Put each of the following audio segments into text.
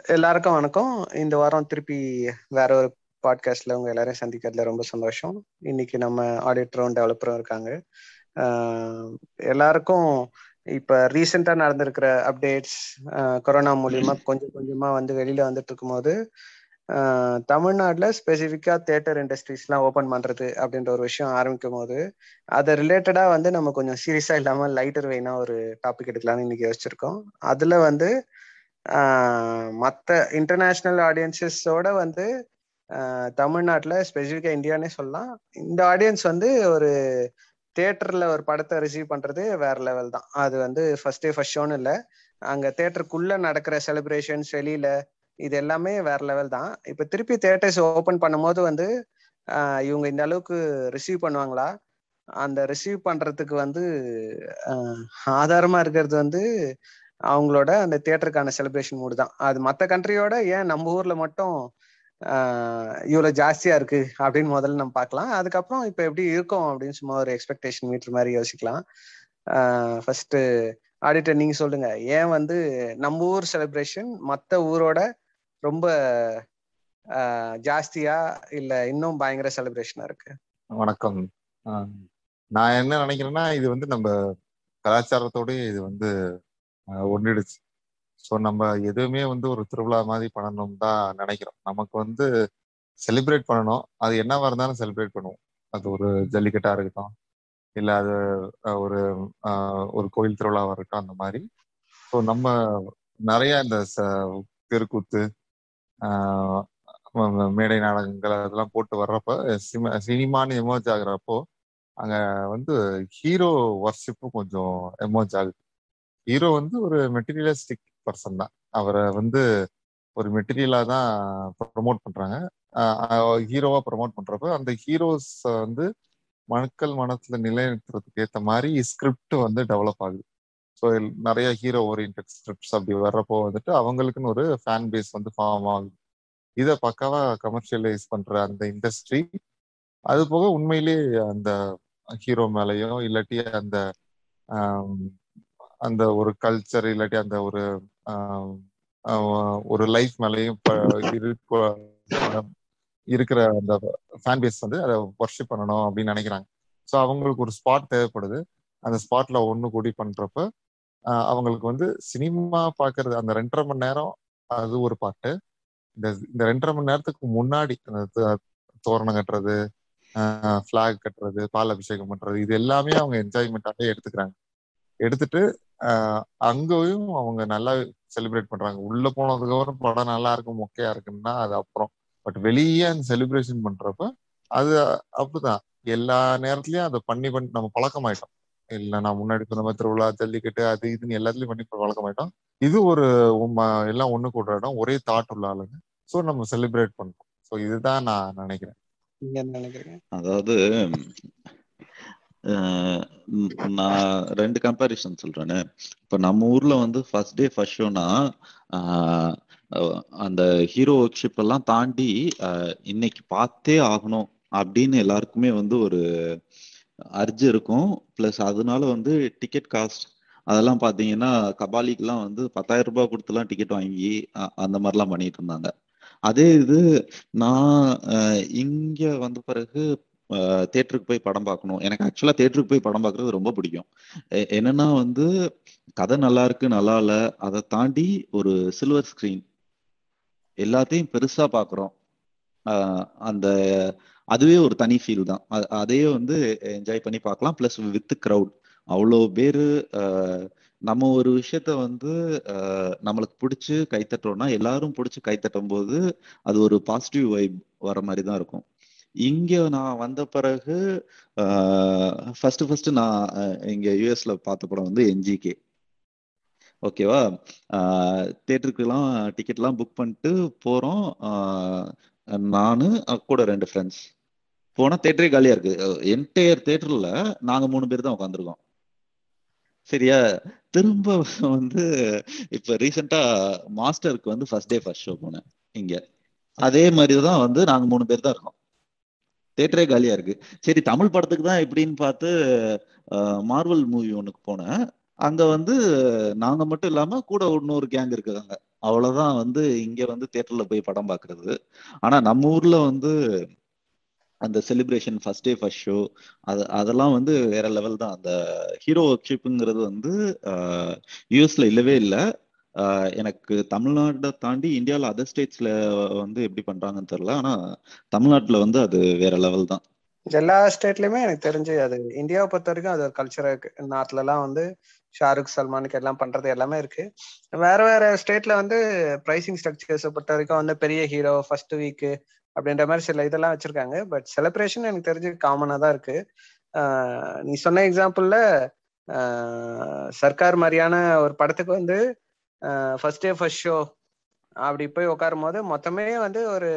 எல்லாருக்கும் வணக்கம். இந்த வாரம் திருப்பி வேற ஒரு பாட்காஸ்ட்ல உங்க எல்லாரையும் சந்திக்கிறதுல ரொம்ப சந்தோஷம். இன்னைக்கு நம்ம ஆடிட்டரும் டெவலப்பரும் இருக்காங்க. எல்லாருக்கும் இப்ப ரீசெண்டா நடந்திருக்கிற அப்டேட்ஸ் கொரோனா மூலியமா கொஞ்சம் கொஞ்சமா வந்து வெளியில வந்துட்டு இருக்கும்போது தமிழ்நாட்டில் ஸ்பெசிஃபிக்காக தேட்டர் இண்டஸ்ட்ரீஸ்லாம் ஓப்பன் பண்ணுறது அப்படின்ற ஒரு விஷயம் ஆரம்பிக்கும் போது அதை ரிலேட்டடாக வந்து நம்ம கொஞ்சம் சீரியஸாக இல்லாமல் லைட்டர் வேணா ஒரு டாபிக் எடுக்கலாம்னு இன்னைக்கு யோசிச்சிருக்கோம். அதில் வந்து மற்ற இன்டர்நேஷ்னல் ஆடியன்சஸோட வந்து தமிழ்நாட்டில் ஸ்பெசிஃபிக்காக இந்தியானே சொல்லலாம். இந்த ஆடியன்ஸ் வந்து ஒரு தேட்டரில் ஒரு படத்தை ரிசீவ் பண்ணுறது வேற லெவல் தான். அது வந்து ஃபர்ஸ்ட் டே ஃபர்ஸ்ட் ஷோன்னு இல்லை. அங்கே தேட்டருக்குள்ளே நடக்கிற செலிப்ரேஷன்ஸ் வெளியில் இது எல்லாமே வேற லெவல் தான். இப்போ திருப்பி தேட்டர்ஸ் ஓப்பன் பண்ணும்போது வந்து இவங்க இந்த அளவுக்கு ரிசீவ் பண்ணுவாங்களா? அந்த ரிசீவ் பண்ணுறதுக்கு வந்து ஆதாரமாக இருக்கிறது வந்து அவங்களோட அந்த தியேட்டருக்கான செலிப்ரேஷன் மூடு தான். அது மற்ற கண்ட்ரியோட ஏன் நம்ம ஊர்ல மட்டும் இவ்வளோ ஜாஸ்தியா இருக்கு அப்படின்னு முதல்ல நம்ம பார்க்கலாம். அதுக்கப்புறம் இப்போ எப்படி இருக்கும் அப்படின்னு சும்மா ஒரு எக்ஸ்பெக்டேஷன் மீட்டர் மாதிரி யோசிக்கலாம். ஃபர்ஸ்ட் ஆடிட்டர் நீங்க சொல்லுங்க. ஏன் வந்து நம்ம ஊர் செலிப்ரேஷன் மற்ற ஊரோட ரொம்ப ஜாஸ்தியா இல்ல இன்னும் பயங்கர செலிப்ரேஷனா இருக்கு? வணக்கம். நான் என்ன நினைக்கிறேன்னா இது வந்து நம்ம கலாச்சாரத்தோடய இது வந்து ஒன்றிடுச்சு ஸோ நம்ம எதுவுமே வந்து ஒரு திருவிழா மாதிரி பண்ணணும் தான் நினைக்கிறோம். நமக்கு வந்து செலிப்ரேட் பண்ணணும். அது என்னவா இருந்தாலும் செலிப்ரேட் பண்ணுவோம். அது ஒரு ஜல்லிக்கட்டா இருக்கட்டும். இல்லை அது ஒரு ஒரு கோயில் திருவிழாவாக இருக்கட்டும் அந்த மாதிரி. ஸோ நம்ம நிறைய இந்த தெருக்கூத்து மேடை நாடகங்கள் அதெல்லாம் போட்டு வர்றப்ப சினிமா சினிமான்னு எமோஜ் ஆகுறப்போ அங்க வந்து ஹீரோ ஒர்ஷிப்பும் கொஞ்சம் எமோஜ் ஆகுது. ஹீரோ வந்து ஒரு மெட்டீரியலிஸ்டிக் பர்சன் தான். அவரை வந்து ஒரு மெட்டீரியலா தான் ப்ரொமோட் பண்றாங்க. ஹீரோவா ப்ரொமோட் பண்றப்ப அந்த ஹீரோஸ் வந்து மக்கள் மனத்துல நிலைநிறுத்துறதுக்கு ஏற்ற மாதிரி ஸ்கிரிப்ட் வந்து டெவலப் ஆகுது. ஸோ நிறைய ஹீரோ ஓரியன்ட் ஸ்கிரிப்ட்ஸ் அப்படி வர்றப்போ வந்துட்டு அவங்களுக்குன்னு ஒரு ஃபேன் பேஸ் வந்து ஃபார்ம் ஆகுது. இதை பக்காவா கமர்ஷியலைஸ் பண்ற அந்த இண்டஸ்ட்ரி அது போக உண்மையிலே அந்த ஹீரோ மேலேயோ இல்லாட்டி அந்த அந்த ஒரு கல்ச்சர் இல்லாட்டி அந்த ஒரு ஒரு லைஃப் மேலேயும் இருக்கிற அந்த ஃபேன் பேஸ் வந்து அதை ஒர்ஷிப் பண்ணணும் அப்படின்னு நினைக்கிறாங்க. ஸோ அவங்களுக்கு ஒரு ஸ்பாட் தேவைப்படுது. அந்த ஸ்பாட்ல ஒன்று கூடி பண்றப்ப அவங்களுக்கு வந்து சினிமா பார்க்கறது அந்த ரெண்டரை மணி நேரம் அது ஒரு பாட்டு. இந்த இந்த ரெண்டரை மணி நேரத்துக்கு முன்னாடி தோரணம் கட்டுறது ஃப்ளாக் கட்டுறது பால் அபிஷேகம் பண்றது இது எல்லாமே அவங்க என்ஜாய்மெண்ட்டாவே எடுத்துக்கிறாங்க. எடுத்துட்டு அங்கேயும் அவங்க நல்லா செலிப்ரேட் பண்றாங்க. உள்ள போனதுக்கு அப்புறம் படம் நல்லா இருக்கும் மொக்கையா இருக்குன்னா அது அப்புறம். பட் வெளியே அந்த செலிப்ரேஷன் பண்றப்ப அது அப்படிதான். எல்லா நேரத்துலயும் அதை பண்ணி பண்ணி நம்ம பழக்கமாயிட்டோம். இல்ல நான் முன்னாடி சொன்ன மாதிரி திருவிழா ஜல்லிக்கட்டு அது இதுன்னு எல்லாத்துலயும் பண்ணி பழக்கமாயிட்டோம். இது ஒரு எல்லாம் ஒண்ணு கூடுற இடம். ஒரே தாட் உள்ள ஆளுங்க. ஸோ நம்ம செலிப்ரேட் பண்றோம் ஸோ இதுதான் நான் நினைக்கிறேன். அதாவது நான் ரெண்டு கம்பேரிசன் சொல்றேன்னு இப்போ நம்ம ஊர்ல வந்து ஃபர்ஸ்ட் டே ஃபர்ஸ்ட் ஷோனா அந்த ஹீரோ ஒர்க்ஷிப் எல்லாம் தாண்டி இன்னைக்கு பார்த்தே ஆகணும் அப்படின்னு எல்லாருக்குமே வந்து ஒரு அர்ஜு இருக்கும். பிளஸ் அதனால வந்து டிக்கெட் காஸ்ட் அதெல்லாம் பார்த்தீங்கன்னா கபாலிக்கெல்லாம் வந்து பத்தாயிரம் ரூபாய் கொடுத்துலாம் டிக்கெட் வாங்கி அந்த மாதிரிலாம் பண்ணிட்டு இருந்தாங்க. அதே இது நான் இங்க வந்த பிறகு தேட்டருக்கு போய் படம் பார்க்கணும். எனக்கு ஆக்சுவலாக தேட்டருக்கு போய் படம் பார்க்கறது ரொம்ப பிடிக்கும். என்னன்னா வந்து கதை நல்லா இருக்கு நல்லா இல்லை அதை தாண்டி ஒரு சில்வர் ஸ்கிரீன் எல்லாத்தையும் பெருசாக பார்க்குறோம். அந்த அதுவே ஒரு தனி ஃபீல் தான். அதையே வந்து என்ஜாய் பண்ணி பார்க்கலாம். ப்ளஸ் வித் க்ரௌட் அவ்வளோ பேர் நம்ம ஒரு விஷயத்த வந்து நம்மளுக்கு பிடிச்சி கைத்தட்டோம்னா எல்லாரும் பிடிச்சி கைத்தட்டும் போது அது ஒரு பாசிட்டிவ் வைப் வர மாதிரி தான் இருக்கும். இங்கே நான் வந்த பிறகு ஃபர்ஸ்ட் ஃபர்ஸ்ட் நான் இங்கே யூஎஸ்ல பார்த்த படம் வந்து என்ஜிகே ஓகேவா தேட்டருக்குலாம் டிக்கெட்லாம் புக் பண்ணிட்டு போகிறோம் நான் கூட ரெண்டு ஃப்ரெண்ட்ஸ் போனால் தேட்டரே காலியாக இருக்குது என்டையர் தேட்டரில் நாங்கள் மூணு பேர் தான் உட்காந்துருக்கோம் சரியா? திரும்ப வந்து இப்போ ரீசெண்டாக மாஸ்டருக்கு வந்து ஃபர்ஸ்ட் டே ஃபர்ஸ்ட் ஷோ போனேன் இங்கே. அதே மாதிரி தான் வந்து நாங்கள் மூணு பேர் தான் இருக்கோம். தேட்டரே காலியா இருக்கு. சரி தமிழ் படத்துக்கு தான் எப்படின்னு பார்த்து மார்வல் மூவி ஒன்றுக்கு போனேன். அங்க வந்து நாங்க மட்டும் இல்லாம கூட இன்னொரு கேங் இருக்காங்க. அவ்வளவுதான் வந்து இங்க வந்து தேட்டர்ல போய் படம் பாக்குறது. ஆனா நம்ம ஊர்ல வந்து அந்த celebration first day first show அது அதெல்லாம் வந்து வேற லெவல் தான். அந்த ஹீரோ ஒர்க்ஷிப்புங்கிறது வந்து யூஎஸ்ல இல்லவே இல்லை. எனக்கு தமிழ்நாட்டை தாண்டி இந்தியாவில் அதர் ஸ்டேட்ஸ்ல வந்து எப்படி பண்றாங்கன்னு தெரியல. ஆனா தமிழ்நாட்டில் வந்து அது வேற லெவல் தான். எல்லா ஸ்டேட்லயுமே எனக்கு தெரிஞ்சு அது இந்தியாவை பொறுத்த வரைக்கும் அது ஒரு கல்ச்சரா இருக்கு. நார்த்ல எல்லாம் வந்து ஷாருக் சல்மானுக்கு எல்லாம் பண்றது எல்லாமே இருக்கு. வேற வேற ஸ்டேட்ல வந்து பிரைசிங் ஸ்ட்ரக்சர்ஸை பொறுத்த வரைக்கும் வந்து பெரிய ஹீரோ ஃபர்ஸ்ட் வீக் அப்படின்ற மாதிரி சில இதெல்லாம் வச்சிருக்காங்க. பட் செலிப்ரேஷன் எனக்கு தெரிஞ்சு காமனா தான் இருக்கு. நீ சொன்ன எக்ஸாம்பிள்ல சர்க்கார் மாதிரியான ஒரு படத்துக்கு வந்து ஃபர்ஸ்ட் டே ஃபர்ஸ்ட் ஷோ அப்படி போய் உட்காரும் போது மொத்தமே வந்து ஒரு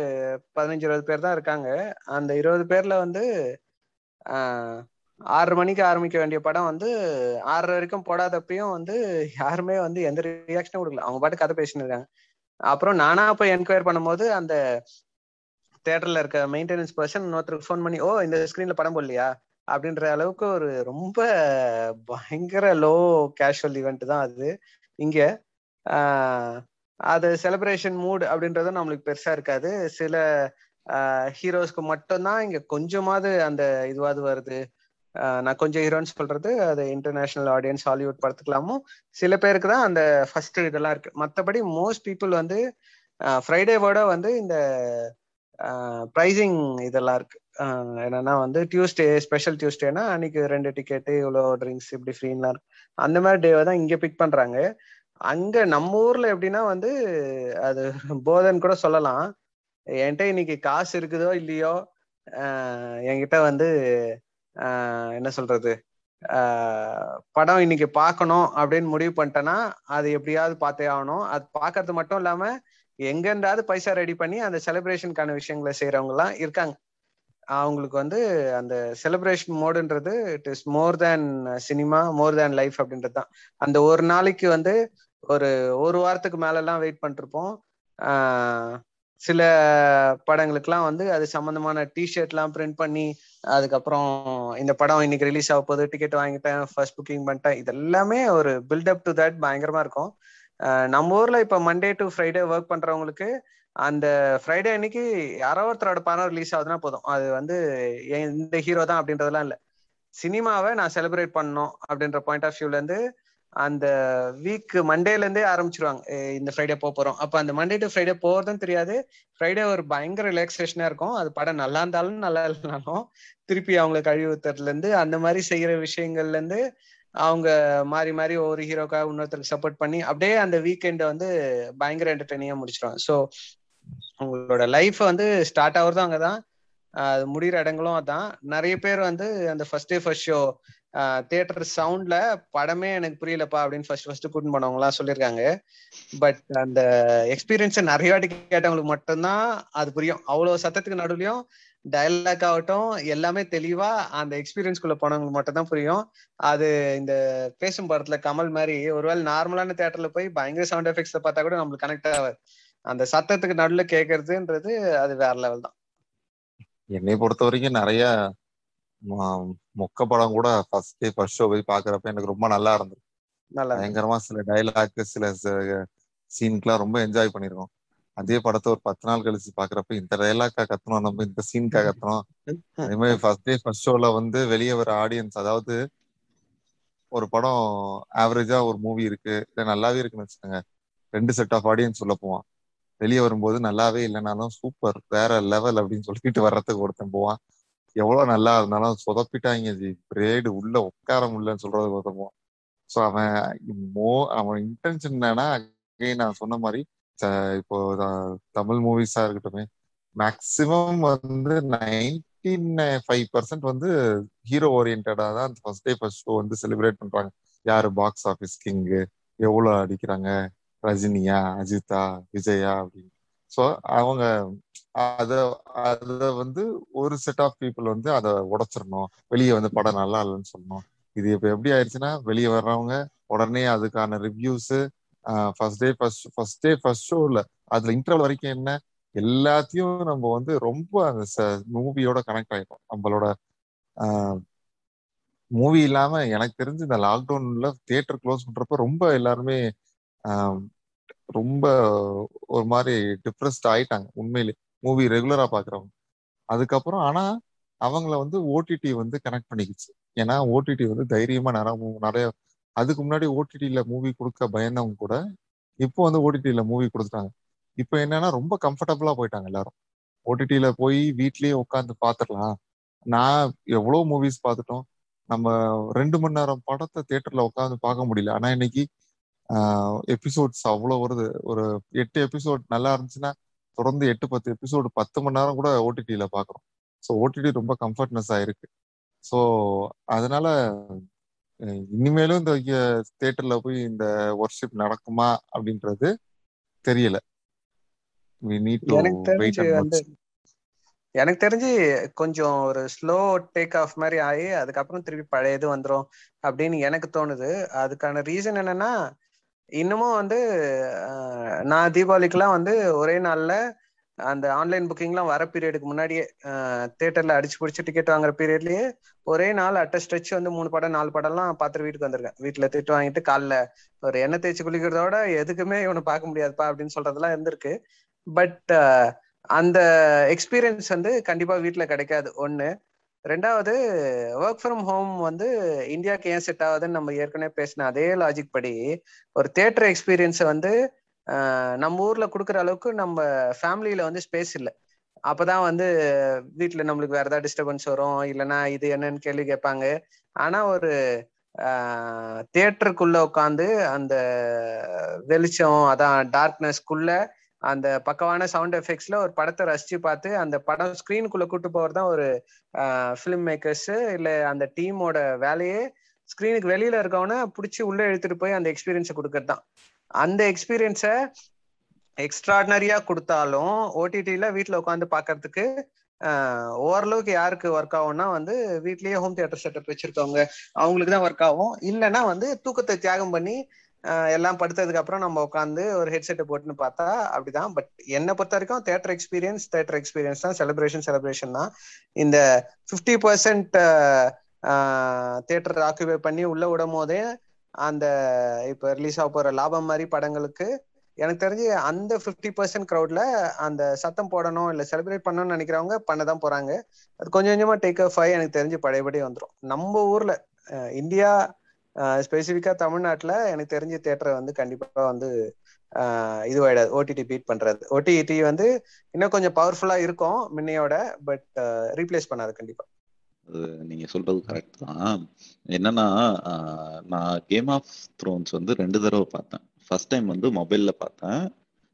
பதினஞ்சு இருபது பேர் தான் இருக்காங்க. அந்த இருபது பேர்ல வந்து ஆறு மணிக்கு ஆரம்பிக்க வேண்டிய படம் வந்து ஆறரை வரைக்கும் போடாதப்பையும் வந்து யாருமே வந்து எந்த ரியாக்ஷனும் கொடுக்கல. அவங்க பாட்டு கதை பேசின்னு இருக்காங்க. அப்புறம் நானா போய் என்கொயர் பண்ணும்போது அந்த தேட்டர்ல இருக்க மெயின்டெனன்ஸ் பர்சன் இன்னொருத்தருக்கு ஃபோன் பண்ணி ஓ இந்த ஸ்கிரீன்ல படம் போடலையா? அப்படின்ற அளவுக்கு ஒரு ரொம்ப பயங்கர லோ கேஷுவல் ஈவெண்ட் தான் அது. இங்க அது செலிப்ரேஷன் மூட் அப்படின்றதும் நம்மளுக்கு பெருசா இருக்காது. சில ஹீரோஸ்க்கு மட்டும்தான் இங்க கொஞ்சமாவது அந்த இதுவாது வருது. நான் கொஞ்சம் ஹீரோன்னு சொல்றது அது இன்டர்நேஷனல் ஆடியன்ஸ் ஹாலிவுட் படத்துக்கலாமும் சில பேருக்கு தான் அந்த ஃபர்ஸ்ட் இதெல்லாம் இருக்கு. மற்றபடி மோஸ்ட் பீப்புள் வந்து ஃப்ரைடேவோட வந்து இந்த ப்ரைசிங் இதெல்லாம் இருக்கு. என்னன்னா வந்து டியூஸ்டே ஸ்பெஷல் டியூஸ்டேனா அன்னைக்கு ரெண்டு டிக்கெட்டு இவ்வளோ ட்ரிங்க்ஸ் இப்படி ஃப்ரீன்லாம் இருக்கு. அந்த மாதிரி டேவை தான் இங்கே பிக் பண்றாங்க. அங்க நம்ம ஊர்ல எப்படின்னா வந்து அது போதன் கூட சொல்லலாம். என்கிட்ட இன்னைக்கு காசு இருக்குதோ இல்லையோ என்கிட்ட வந்து என்ன சொல்றது படம் இன்னைக்கு பார்க்கணும் அப்படின்னு முடிவு பண்ணிட்டேன்னா அது எப்படியாவது பார்த்தே ஆகணும். அது பார்க்கறது மட்டும் இல்லாம எங்க இருந்தாவது பைசா ரெடி பண்ணி அந்த செலிப்ரேஷனுக்கான விஷயங்களை செய்யறவங்க எல்லாம் இருக்காங்க. அவங்களுக்கு வந்து அந்த celebration மோடுன்றது it is more than cinema more than life அப்படின்றது தான் அந்த ஒரு நாளைக்கு வந்து ஒரு ஒரு வாரத்துக்கு மேலெல்லாம் வெயிட் பண்ணிருப்போம். சில படங்களுக்குலாம் வந்து அது சம்மந்தமான டிஷர்ட்லாம் பிரிண்ட் பண்ணி அதுக்கப்புறம் இந்த படம் இன்னைக்கு ரிலீஸ் ஆக போகுது டிக்கெட் வாங்கிட்டேன் ஃபர்ஸ்ட் புக்கிங் பண்ணிட்டேன். இது எல்லாமே ஒரு பில்டப் டு தட் பயங்கரமா இருக்கும். நம்ம ஊர்ல இப்ப மண்டே டு ஃப்ரைடே ஒர்க் பண்றவங்களுக்கு அந்த ஃப்ரைடே அன்னைக்கு யாரோ ஒருத்தரோட படம் ரிலீஸ் ஆகுதுன்னா போதும். அது வந்து இந்த ஹீரோ தான் அப்படின்றதெல்லாம் இல்லை. சினிமாவை நான் செலிப்ரேட் பண்ணோம் அப்படின்ற பாயிண்ட் ஆஃப் வியூல இருந்து அந்த வீக் மண்டேலேருந்தே ஆரம்பிச்சிருவாங்க. இந்த ஃப்ரைடே போக போகிறோம் அப்போ அந்த மண்டே டு ஃப்ரைடே போகிறதும் தெரியாது. ஃப்ரைடே ஒரு பயங்கர ரிலாக்ஸேஷனாக இருக்கும். அது படம் நல்லா இருந்தாலும் நல்லா இல்லைனாலும் திருப்பி அவங்கள கழிவு அந்த மாதிரி செய்கிற விஷயங்கள்லேருந்து அவங்க மாறி மாறி ஒவ்வொரு ஹீரோக்காக இன்னொருத்தருக்கு சப்போர்ட் பண்ணி அப்படியே அந்த வீக்கெண்டை வந்து பயங்கர என்டர்டெய்னிங்காக முடிச்சிருவாங்க. ஸோ உங்களோட லைஃப் வந்து ஸ்டார்ட் ஆகுறதும் அங்கதான். அது முடிகிற இடங்களும் அதான். நிறைய பேர் வந்து அந்த first day first show theatre சவுண்ட்ல படமே எனக்கு புரியலப்பா அப்படின்னு ஃபர்ஸ்ட் ஃபர்ஸ்ட் கூட்டு போனவங்க எல்லாம் சொல்லியிருக்காங்க. பட் அந்த எக்ஸ்பீரியன்ஸை நிறைய வாட்டி கேட்டவங்களுக்கு மட்டும்தான் அது புரியும். அவ்வளவு சத்தத்துக்கு நடுவுலயும் டயலாக் ஆகட்டும் எல்லாமே தெளிவா அந்த எக்ஸ்பீரியன்ஸ்குள்ள போனவங்களுக்கு மட்டும் தான் புரியும். அது இந்த பேசும் படத்துல கமல் மாதிரி ஒருவேளை நார்மலான தியேட்டர்ல போய் பயங்கர சவுண்ட் எஃபெக்ட்ஸ் பார்த்தா கூட நம்மளுக்கு கனெக்ட் ஆகாது. அந்த சத்தத்துக்கு நடுவில் கேட்கறதுன்றது அது வேற லெவல் தான். என்னை பொறுத்த வரைக்கும் நிறைய மொக்க படம் கூட ஃபர்ஸ்ட் டே ஃபர்ஸ்ட் ஷோ போய் பாக்குறப்ப எனக்கு ரொம்ப நல்லா இருந்தது. பயங்கரமா சில டைலாக் சில சீனுக்குலாம் ரொம்ப என்ஜாய் பண்ணிருக்கோம். அதே படத்தை ஒரு பத்து நாள் கழிச்சு பாக்குறப்ப இந்த டைலாக்கா கத்தணும் நம்ம இந்த சீன்கா கத்தணும் அதே மாதிரி ஃபர்ஸ்ட் டே ஃபர்ஸ்ட் ஷோல வந்து வெளியே வர ஆடியன்ஸ் அதாவது ஒரு படம் ஆவரேஜா ஒரு மூவி இருக்கு இல்ல நல்லாவே இருக்குன்னு வச்சுக்கோங்க. ரெண்டு செட் ஆஃப் ஆடியன்ஸ் உள்ள போவான். வெளியே வரும்போது நல்லாவே இல்லைனாலும் சூப்பர் வேற லெவல் அப்படின்னு சொல்லிட்டு வர்றதுக்கு ஒருத்தன் போவான். எவ்வளவு நல்லா இருந்தாலும் சொதப்பிட்டாங்க ஜி. பிரேடு உள்ள உட்கார முடியலன்னு சொல்றது ஒருத்தன் போவான். ஸோ அவன் மோ அவன் இன்டென்ஷன் என்னன்னா நான் சொன்ன மாதிரி இப்போ தமிழ் மூவிஸா இருக்கட்டுமே மேக்சிமம் வந்து நைன்டீன் ஃபைவ் பர்சன்ட் வந்து ஹீரோ ஓரியன்டா தான் ஃபர்ஸ்ட் டே ஃபர்ஸ்ட் ஷோ வந்து செலிப்ரேட் பண்றாங்க. யாரு பாக்ஸ் ஆஃபீஸ் கிங்கு எவ்வளவு அடிக்கிறாங்க ரஜினியா அஜிதா விஜயா அப்படின்னு. ஸோ அவங்க அத அத வந்து ஒரு செட் ஆஃப் பீப்புள் வந்து அதை உடச்சிடணும். வெளியே வந்து படம் நல்லா இல்லைன்னு சொல்லணும். இது இப்போ எப்படி ஆயிடுச்சுன்னா வெளியே வர்றவங்க உடனே அதுக்கான reviews first day first first day first ஷோல அதுல இன்டர்வல் வரைக்கும் என்ன? எல்லாத்தையும் நம்ம வந்து ரொம்ப அந்த மூவியோட கனெக்ட் ஆயிடும் நம்மளோட மூவி இல்லாம எனக்கு தெரிஞ்சு இந்த லாக்டவுன்ல தியேட்டர் க்ளோஸ் பண்றப்ப ரொம்ப எல்லாருமே ரொம்ப ஒரு மாதிரி டிப்ரெஸ்ட் ஆயிட்டாங்க. உண்மையிலே மூவி ரெகுலரா பாக்குறவங்க. அதுக்கப்புறம் ஆனா அவங்கள வந்து ஓடிடி வந்து கனெக்ட் பண்ணிக்கிச்சு. ஏன்னா ஓடிடி வந்து தைரியமா நிறைய நிறைய அதுக்கு முன்னாடி ஓடிடியில மூவி கொடுக்க பயந்தவங்க கூட இப்போ வந்து ஓடிடியில மூவி கொடுத்துட்டாங்க. இப்போ என்னன்னா ரொம்ப கம்ஃபர்டபுளா போயிட்டாங்க எல்லாரும். ஓடிடியில போய் வீட்லயே உட்காந்து பாத்துடலாம். நான் எவ்வளவு மூவிஸ் பார்த்துட்டோம் நம்ம ரெண்டு மணி நேரம் படத்தை தேட்டர்ல உட்காந்து பார்க்க முடியல. ஆனா இன்னைக்கு எபிசோட்ஸ் அவ்வளவு வருது. ஒரு எட்டு எபிசோட் நல்லா இருந்துச்சுன்னா தொடர்ந்து எட்டு பத்து எபிசோடு பத்து மணி நேரம் கூட ஓடிடியில பாக்குறோம். ஸோ ஓடிடி ரொம்ப கம்ஃபர்ட்னஸ் ஆயிருக்கு ஸோ அதனால இனிமேலும் இந்த தியேட்டர்ல போய் இந்த ஒர்ஷிப் நடக்குமா அப்படின்றது தெரியல. We need to எனக்கு தெரிஞ்சு கொஞ்சம் ஒரு ஸ்லோ டேக் ஆஃப் மாதிரி ஆகி அதுக்கப்புறம் திருப்பி பழைய இது வந்துரும் அப்படின்னு எனக்கு தோணுது. அதுக்கான ரீசன் என்னன்னா இன்னமும் வந்து நான் தீபாவளிக்கெல்லாம் வந்து ஒரே நாள்ல அந்த ஆன்லைன் புக்கிங்லாம் வர பீரியடுக்கு முன்னாடியே தேட்டர்ல அடிச்சு பிடிச்சி டிக்கெட் வாங்குற பீரியட்லயே ஒரே நாள் அட்ட ஸ்ட்ரெச் வந்து மூணு படம் நாலு படம்லாம் பார்த்துட்டு வீட்டுக்கு வந்திருக்கேன். வீட்டுல திட்டு வாங்கிட்டு காலைல ஒரு எண்ணெய் தேய்ச்சி குளிக்கிறதோட எதுக்குமே இவனை பார்க்க முடியாதுப்பா அப்படின்னு சொல்றதெல்லாம் இருந்திருக்கு. பட் அந்த எக்ஸ்பீரியன்ஸ் வந்து கண்டிப்பா வீட்டுல கிடைக்காது. ஒண்ணு ரெண்டாவது ஒர்க் ஃப்ரம் ஹோம் வந்து இந்தியாவுக்கு ஏன் செட் ஆகுதுன்னு நம்ம ஏற்கனவே பேசின அதே லாஜிக் படி ஒரு தேட்டர் எக்ஸ்பீரியன்ஸை வந்து நம்ம ஊர்ல கொடுக்குற அளவுக்கு நம்ம ஃபேமிலியில வந்து ஸ்பேஸ் இல்லை. அப்பதான் வந்து வீட்டில் நம்மளுக்கு வேற ஏதாவது டிஸ்டர்பன்ஸ் வரும் இல்லைன்னா இது என்னன்னு கேள்வி கேட்பாங்க. ஆனா ஒரு தியேட்டருக்குள்ள உட்காந்து அந்த வெளிச்சம் அதான் டார்க்னஸ்க்குள்ள அந்த பக்கவான சவுண்ட் எஃபெக்ட்ஸ்ல ஒரு படத்தை ரசிச்சு பார்த்து அந்த படம் ஸ்க்ரீனுக்குள்ள கூட்டு போகிறது தான் ஒரு ஃபிலிம் மேக்கர்ஸ் இல்ல அந்த டீமோட வேலையே ஸ்க்ரீனுக்கு வெளியில இருக்கவன பிடிச்சி உள்ள எடுத்துட்டு போய் அந்த எக்ஸ்பீரியன்ஸை கொடுக்கறது தான் அந்த எக்ஸ்பீரியன்ஸை எக்ஸ்ட்ராடினரியா கொடுத்தாலும் ஓடிடியில வீட்டில் உட்காந்து பாக்குறதுக்கு ஓரளவுக்கு யாருக்கு ஒர்க் ஆகும்னா வந்து வீட்லயே ஹோம் தியேட்டர் செட்டப் வச்சிருக்கவங்க அவங்களுக்கு தான் ஒர்க் ஆகும். இல்லைன்னா வந்து தூக்கத்தை தியாகம் பண்ணி எல்லாம் படுத்ததுக்கு அப்புறம் நம்ம உட்காந்து ஒரு ஹெட்செட்டை போட்டுன்னு பார்த்தா அப்படிதான். பட் என்னை பொறுத்த வரைக்கும் தேட்டர் எக்ஸ்பீரியன்ஸ் தேட்டர் எக்ஸ்பீரியன்ஸ் தான். செலிப்ரேஷன் செலிப்ரேஷன் தான். இந்த ஃபிஃப்டி பர்சன்ட் தேட்டர் ஆக்குபை பண்ணி உள்ள விடும் போதே அந்த இப்ப ரிலீஸ் ஆக போற லாபம் மாதிரி படங்களுக்கு எனக்கு தெரிஞ்சு அந்த ஃபிஃப்டி பர்சன்ட் க்ரௌட்ல அந்த சத்தம் போடணும் இல்ல செலிப்ரேட் பண்ணணும்னு நினைக்கிறவங்க பண்ணதான் போறாங்க. அது கொஞ்சம் கொஞ்சமா டேக் ஆஃப் ஆகி எனக்கு தெரிஞ்சு பழையபடி வந்துடும் நம்ம ஊர்ல இந்தியா ஸ்பெசிஃபிக்கா தமிழ்நாட்டுல எனக்கு தெரிஞ்ச தேட்டரை வந்து கண்டிப்பா வந்து இதுவாயிடாது. ஓடிடி பீட் பண்றது. ஓடிடி வந்து இன்னும் கொஞ்சம் பவர்ஃபுல்லா இருக்கும் முன்னையோட பட் ரீப்ளேஸ் பண்ணாது கண்டிப்பா. அது நீங்க சொல்றது கரெக்ட் தான். என்னன்னா நான் கேம் ஆஃப் த்ரோன்ஸ் வந்து ரெண்டு தடவை பார்த்தேன். ஃபர்ஸ்ட் டைம் வந்து மொபைல்ல பார்த்தேன்.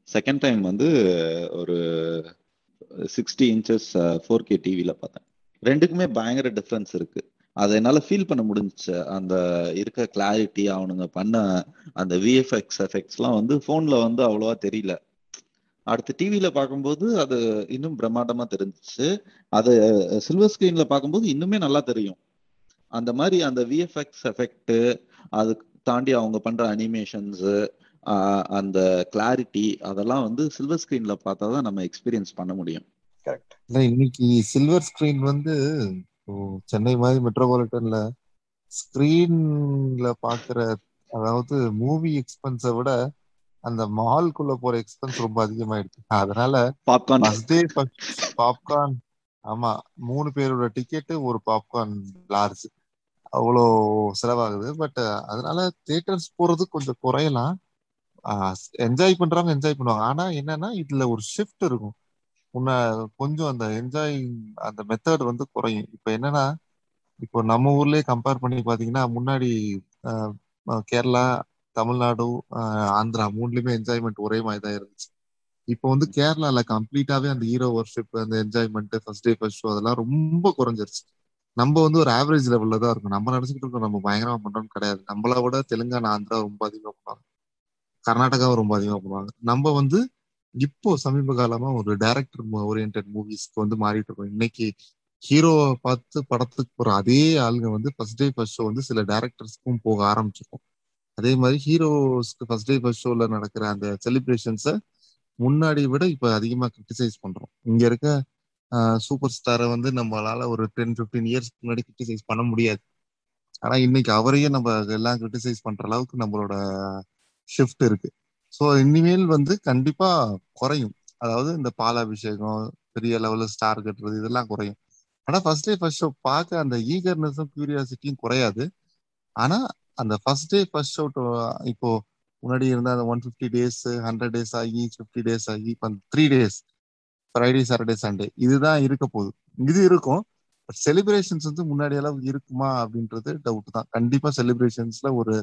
செகண்ட் டைம் வந்து ஒரு சிக்ஸ்டி இன்ச்சஸ் ஃபோர் கே டிவியில பார்த்தேன். ரெண்டுக்குமே பயங்கர டிஃப்ரென்ஸ் இருக்கு. அதை என்னால ஃபீல் பண்ண முடிஞ்சுச்சு. அந்த இருக்க கிளாரிட்டி அவனுங்க பண்ண அந்த விஎஃப்எக்ஸ் எஃபெக்ட்ஸ்லாம் வந்து ஃபோன்ல வந்து அவ்வளவா தெரியல. அடுத்து டிவியில பார்க்கும்போது அது இன்னும் பிரம்மாண்டமா தெரிஞ்சுச்சு. அது சில்வர் ஸ்கிரீன்ல பார்க்கும்போது இன்னுமே நல்லா தெரியும். அந்த மாதிரி அந்த விஎஃப்எக்ஸ் எஃபெக்ட் அது தாண்டி அவங்க பண்ற அனிமேஷன்ஸ் அந்த கிளாரிட்டி அதெல்லாம் வந்து சில்வர் ஸ்கிரீன்ல பார்த்தா தான் நம்ம எக்ஸ்பீரியன்ஸ் பண்ண முடியும். கரெக்ட் இன்னைக்கு சில்வர் ஸ்கிரீன் வந்து சென்னை மாதிரி மெட்ரோபாலிட்டன்ல ஸ்கிரீன்ல பாக்குற அதாவது மூவி எக்ஸ்பென்ஸை விட அந்த மால்குள்ள போற எக்ஸ்பென்ஸ் ரொம்ப அதிகமாயிடுச்சு. அதனால பாப்கார்ன் ஃபர்ஸ்ட் பாப்கார்ன் ஆமா மூணு பேரோட டிக்கெட்டு ஒரு பாப்கார்ன் லார்ஜ் அவ்வளோ செலவாகுது. பட் அதனால தியேட்டர்ஸ் போறது கொஞ்சம் குறையலாம். என்ஜாய் பண்றவங்க என்ஜாய் பண்ணுவாங்க. ஆனா என்னன்னா இதுல ஒரு ஷிஃப்ட் இருக்கும். முன்ன கொஞ்சம் அந்த என்ஜாய் அந்த மெத்தட் வந்து குறையும். இப்போ என்னன்னா இப்போ நம்ம ஊர்லயே கம்பேர் பண்ணி பாத்தீங்கன்னா முன்னாடி கேரளா தமிழ்நாடு ஆந்திரா மூணுலயுமே என்ஜாய்மெண்ட் ஒரே மாதிரி தான் இருந்துச்சு. இப்போ வந்து கேரளால கம்ப்ளீட்டாவே அந்த ஹீரோ ஒர்ஷிப் அந்த enjoyment first day first show அதெல்லாம் ரொம்ப குறைஞ்சிருச்சு. நம்ம வந்து ஒரு ஆவரேஜ் லெவல்ல தான் இருக்கும் நம்ம நினைச்சுக்கிட்டு இருக்கோம் நம்ம பயங்கரமா பண்ணுறோம்னு கிடையாது. நம்மள விட தெலுங்கானா ஆந்திரா ரொம்ப அதிகமா பண்ணுவாங்க. கர்நாடகாவும் ரொம்ப அதிகமா பண்ணுவாங்க. நம்ம வந்து இப்போ சமீப காலமா ஒரு டைரக்டர் ஓரியன்ட் மூவிஸ்க்கு வந்து மாறிட்டு இருக்கோம். இன்னைக்கு ஹீரோவை பார்த்து படத்துக்கு போற அதே ஆளுங்க வந்து ஃபர்ஸ்ட் டே ஃபர்ஸ்ட் ஷோ வந்து சில டேரக்டர்ஸ்க்கும் போக ஆரம்பிச்சிருக்கும். அதே மாதிரி ஹீரோஸ்க்கு ஃபர்ஸ்ட் டே ஃபர்ஸ்ட் ஷோல நடக்கிற அந்த செலிப்ரேஷன்ஸை முன்னாடி விட இப்ப அதிகமா கிரிட்டிசைஸ் பண்றோம். இங்க இருக்க சூப்பர் ஸ்டாரை வந்து நம்மளால ஒரு டென் பிப்டீன் இயர்ஸ்க்கு முன்னாடி கிரிட்டிசைஸ் பண்ண முடியாது. ஆனா இன்னைக்கு அவரையே நம்ம எல்லாம் கிரிட்டிசைஸ் பண்ற அளவுக்கு நம்மளோட ஷிஃப்ட் இருக்கு. ஸோ இனிமேல் வந்து கண்டிப்பா குறையும். அதாவது இந்த பாலாபிஷேகம் பெரிய லெவல்ல ஸ்டார் கட்டுறது இதெல்லாம் குறையும். ஆனா ஃபர்ஸ்ட் டே ஃபர்ஸ்ட் ஷோ பார்க்க அந்த ஈகர்னஸும் கியூரியாசிட்டியும் குறையாது. ஆனா அந்த ஃபர்ஸ்ட் டே ஃபர்ஸ்ட் ஷோ இப்போ முன்னாடி இருந்த அந்த one fifty days hundred days ஆகி ஃபிஃப்டி டேஸ் ஆகி இப்போ three days Friday Saturday Sunday இதுதான் இருக்க போகுது. இது இருக்கும். பட் செலிப்ரேஷன்ஸ் வந்து முன்னாடி அளவு இருக்குமா அப்படின்றது டவுட் தான். கண்டிப்பா செலிப்ரேஷன்ஸ்ல ஒரு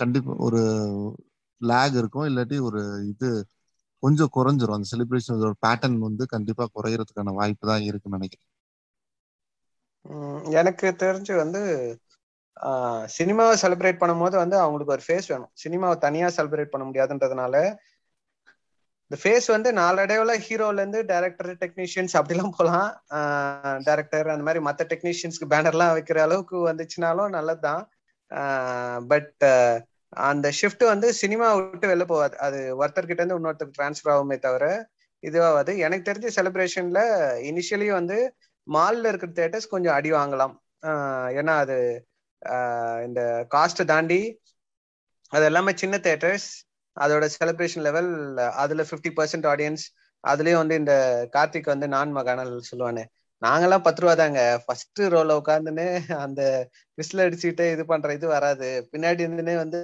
கண்டிப்பா ஒரு லேக் இருக்கும் இல்லாட்டி ஒரு இது கொஞ்சம் குறைஞ்சிரும். அந்த செலிப்ரேஷன் ஒரு பேட்டர்ன் வந்து கண்டிப்பா குறையறதுக்கான வாய்ப்பு தான் இருக்குன்னு நினைக்கிறேன். எனக்கு தெரிஞ்சு வந்து சினிமாவை செலிப்ரேட் பண்ணும்போது வந்து அவங்களுக்கு ஒரு ஃபேஸ் வேணும். சினிமாவை தனியா செலிப்ரேட் பண்ண முடியாதுன்றதுனால இந்த ஃபேஸ் வந்து நாளடைவில் ஹீரோல இருந்து டேரக்டர் டெக்னீஷியன்ஸ் அப்படிலாம் போகலாம். டேரக்டர் அந்த மாதிரி மற்ற டெக்னீஷியன்ஸ்க்கு பேனர்லாம் வைக்கிற அளவுக்கு வந்துச்சுனாலும் நல்லது தான் பட் அந்த ஷிஃப்ட் வந்து சினிமா விட்டு வெளில போகாது. அது ஒருத்தர்கிட்ட இருந்து இன்னொருத்தருக்கு டிரான்ஸ்ஃபர் ஆகுமே தவிர இதுவாகாது. எனக்கு தெரிஞ்ச செலிப்ரேஷன்ல இனிஷியலி வந்து மால்ல இருக்கிற தேட்டர்ஸ் கொஞ்சம் அடி வாங்கலாம். ஏன்னா அது இந்த காஸ்ட் தாண்டி அது எல்லாமே சின்ன தேட்டர்ஸ் அதோட செலிப்ரேஷன் லெவல் அதுல ஃபிஃப்டி பர்சன்ட் ஆடியன்ஸ் அதுலயும் வந்து இந்த கார்த்திக் வந்து நான் மகானல் சொல்லுவானே. நாங்கெல்லாம் பத்து ரூபா தாங்க. ஃபர்ஸ்ட் ரோல உட்காந்துன்னு அந்த விசில் அடிச்சுக்கிட்டே இது பண்ற இது வராது. பின்னாடி இருந்துனே வந்து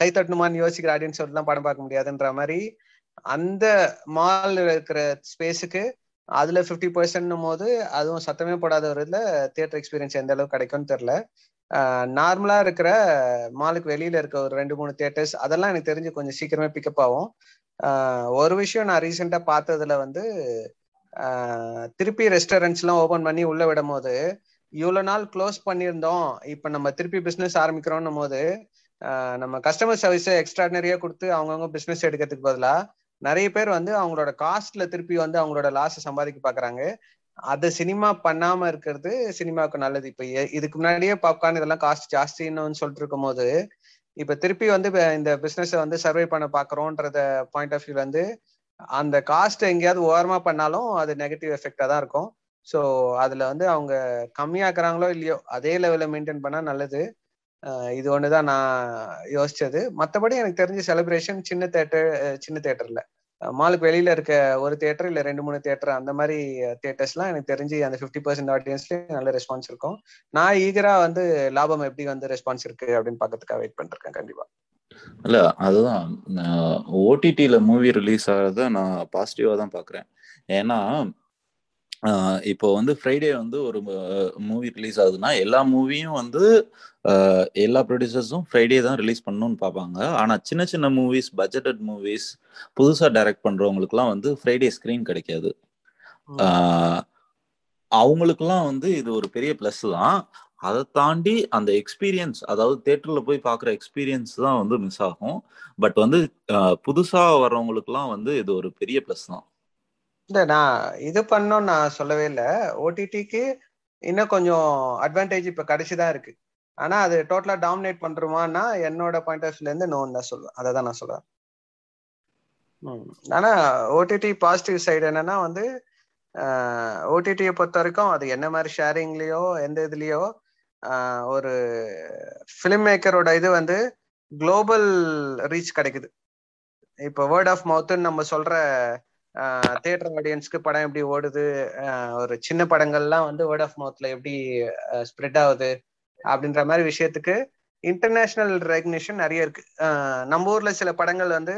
கை தட்டணுமான்னு யோசிக்கிற ஆடியன்ஸ் எல்லாம் படம் பார்க்க முடியாதுன்ற மாதிரி அந்த மால் இருக்கிற ஸ்பேஸுக்கு அதுல ஃபிஃப்டி பர்சன்ட்னும் போது அதுவும் சத்தமே போடாத ஒரு இதுல தியேட்டர் எக்ஸ்பீரியன்ஸ் எந்த அளவுக்கு கிடைக்கும்னு தெரியல. நார்மலா இருக்கிற மாலுக்கு வெளியில இருக்க ஒரு ரெண்டு மூணு தியேட்டர்ஸ் அதெல்லாம் எனக்கு தெரிஞ்சு கொஞ்சம் சீக்கிரமே பிக்கப் ஆகும். ஒரு விஷயம் நான் ரீசெண்டா பார்த்ததுல வந்து திருப்பி ரெஸ்டாரண்ட்ஸ்லாம் ஓபன் பண்ணி உள்ள விடும் போது இவ்வளோ நாள் க்ளோஸ் பண்ணியிருந்தோம். இப்போ நம்ம திருப்பி பிஸ்னஸ் ஆரம்பிக்கிறோம் போது நம்ம கஸ்டமர் சர்வீஸை எக்ஸ்ட்ராடனரியாக கொடுத்து அவங்கவுங்க பிஸ்னஸ் எடுக்கிறதுக்கு பதிலாக நிறைய பேர் வந்து அவங்களோட காஸ்ட்ல திருப்பி வந்து அவங்களோட லாஸை சம்பாதிக்க பார்க்குறாங்க அதை சினிமா பண்ணாம இருக்கிறது சினிமாவுக்கு நல்லது. இப்போ இதுக்கு முன்னாடியே பாப்கார்ன் இதெல்லாம் காஸ்ட் ஜாஸ்தின்னு சொல்லிட்டு இருக்கும் போது இப்போ திருப்பி வந்து இந்த பிஸ்னஸை வந்து சர்வே பண்ண பார்க்குறோன்றத பாயிண்ட் ஆஃப் வியூ வந்து அந்த காஸ்ட் எங்கேயாவது ஓரமா பண்ணாலும் அது நெகட்டிவ் எஃபெக்டா தான் இருக்கும். ஸோ அதுல வந்து அவங்க கம்மியாக்குறாங்களோ இல்லையோ அதே லெவலில் மெயின்டைன் பண்ணா நல்லது. இது ஒண்ணுதான் நான் யோசிச்சது. மற்றபடி எனக்கு தெரிஞ்ச செலிப்ரேஷன் சின்ன தேட்டர் சின்ன தேட்டர்ல மாலுக்கு வெளியில இருக்க ஒரு தேட்டர் இல்லை ரெண்டு மூணு தேட்டர் அந்த மாதிரி தேட்டர்ஸ்லாம் எனக்கு தெரிஞ்சு அந்த ஃபிஃப்டி பர்சன்ட் ஆடியன்ஸ்லயும் நல்ல ரெஸ்பான்ஸ் இருக்கும். நான் ஈகரா வந்து லாபம் எப்படி வந்து ரெஸ்பான்ஸ் இருக்கு அப்படின்னு பாக்கிறதுக்காக வெயிட் பண்ணிருக்கேன் கண்டிப்பா. இல்ல அதுதான். ஓடிடியில மூவி ரிலீஸ் ஆகிறத நான் பாசிட்டிவா தான் பாக்குறேன். ஏன்னா இப்போ வந்து ஃப்ரைடே வந்து ஒரு மூவி ரிலீஸ் ஆகுதுன்னா எல்லா மூவியும் வந்து எல்லா ப்ரொடியூசர்ஸும் ஃப்ரைடே தான் ரிலீஸ் பண்ணணும்னு பார்ப்பாங்க ஆனால் சின்ன சின்ன மூவிஸ் பட்ஜெட்டட் மூவிஸ் புதுசாக டைரக்ட் பண்ணுறவங்களுக்குலாம் வந்து ஃப்ரைடே ஸ்க்ரீன் கிடைக்காது. அவங்களுக்குலாம் வந்து இது ஒரு பெரிய ப்ளஸ் தான். அதை தாண்டி அந்த எக்ஸ்பீரியன்ஸ் அதாவது தேட்டர்ல போய் பார்க்குற எக்ஸ்பீரியன்ஸ் தான் வந்து மிஸ் ஆகும். பட் வந்து புதுசா வர்றவங்களுக்குலாம் வந்து இது ஒரு பெரிய ப்ளஸ் தான். இல்ல நான் இது பண்ணோம் நான் சொல்லவே இல்லை. ஓடிடிக்கு இன்னும் கொஞ்சம் அட்வான்டேஜ் இப்ப கடைசிதான் இருக்கு. ஆனா அது டோட்டலா டாமினேட் பண்றோமான்னா என்னோட பாயிண்ட் ஆஃப் வியூல இருந்து நோன் தான் சொல்லுவேன். அதை தான் நான் சொல்லுவேன் ஆனா ஓடிடி பாசிட்டிவ் சைடு என்னன்னா வந்து ஓடிடியை பொறுத்த வரைக்கும் அது என்ன மாதிரி ஷேரிங்லயோ எந்த இதுலயோ ஒரு ஃபிலிம் மேக்கரோட இது வந்து குளோபல் ரீச் கிடைக்குது. இப்போ வேர்ட் ஆஃப் மவுத்துன்னு நம்ம சொல்ற தியேட்டர் ஆடியன்ஸ்க்கு படம் எப்படி ஓடுது ஒரு சின்ன படங்கள்லாம் வந்து வேர்ட் ஆஃப் மவுத்ல எப்படி ஸ்ப்ரெட் ஆகுது அப்படின்ற மாதிரி விஷயத்துக்கு இன்டர்நேஷனல் ரெகக்னிஷன் நிறைய இருக்கு. நம்ம ஊர்ல சில படங்கள் வந்து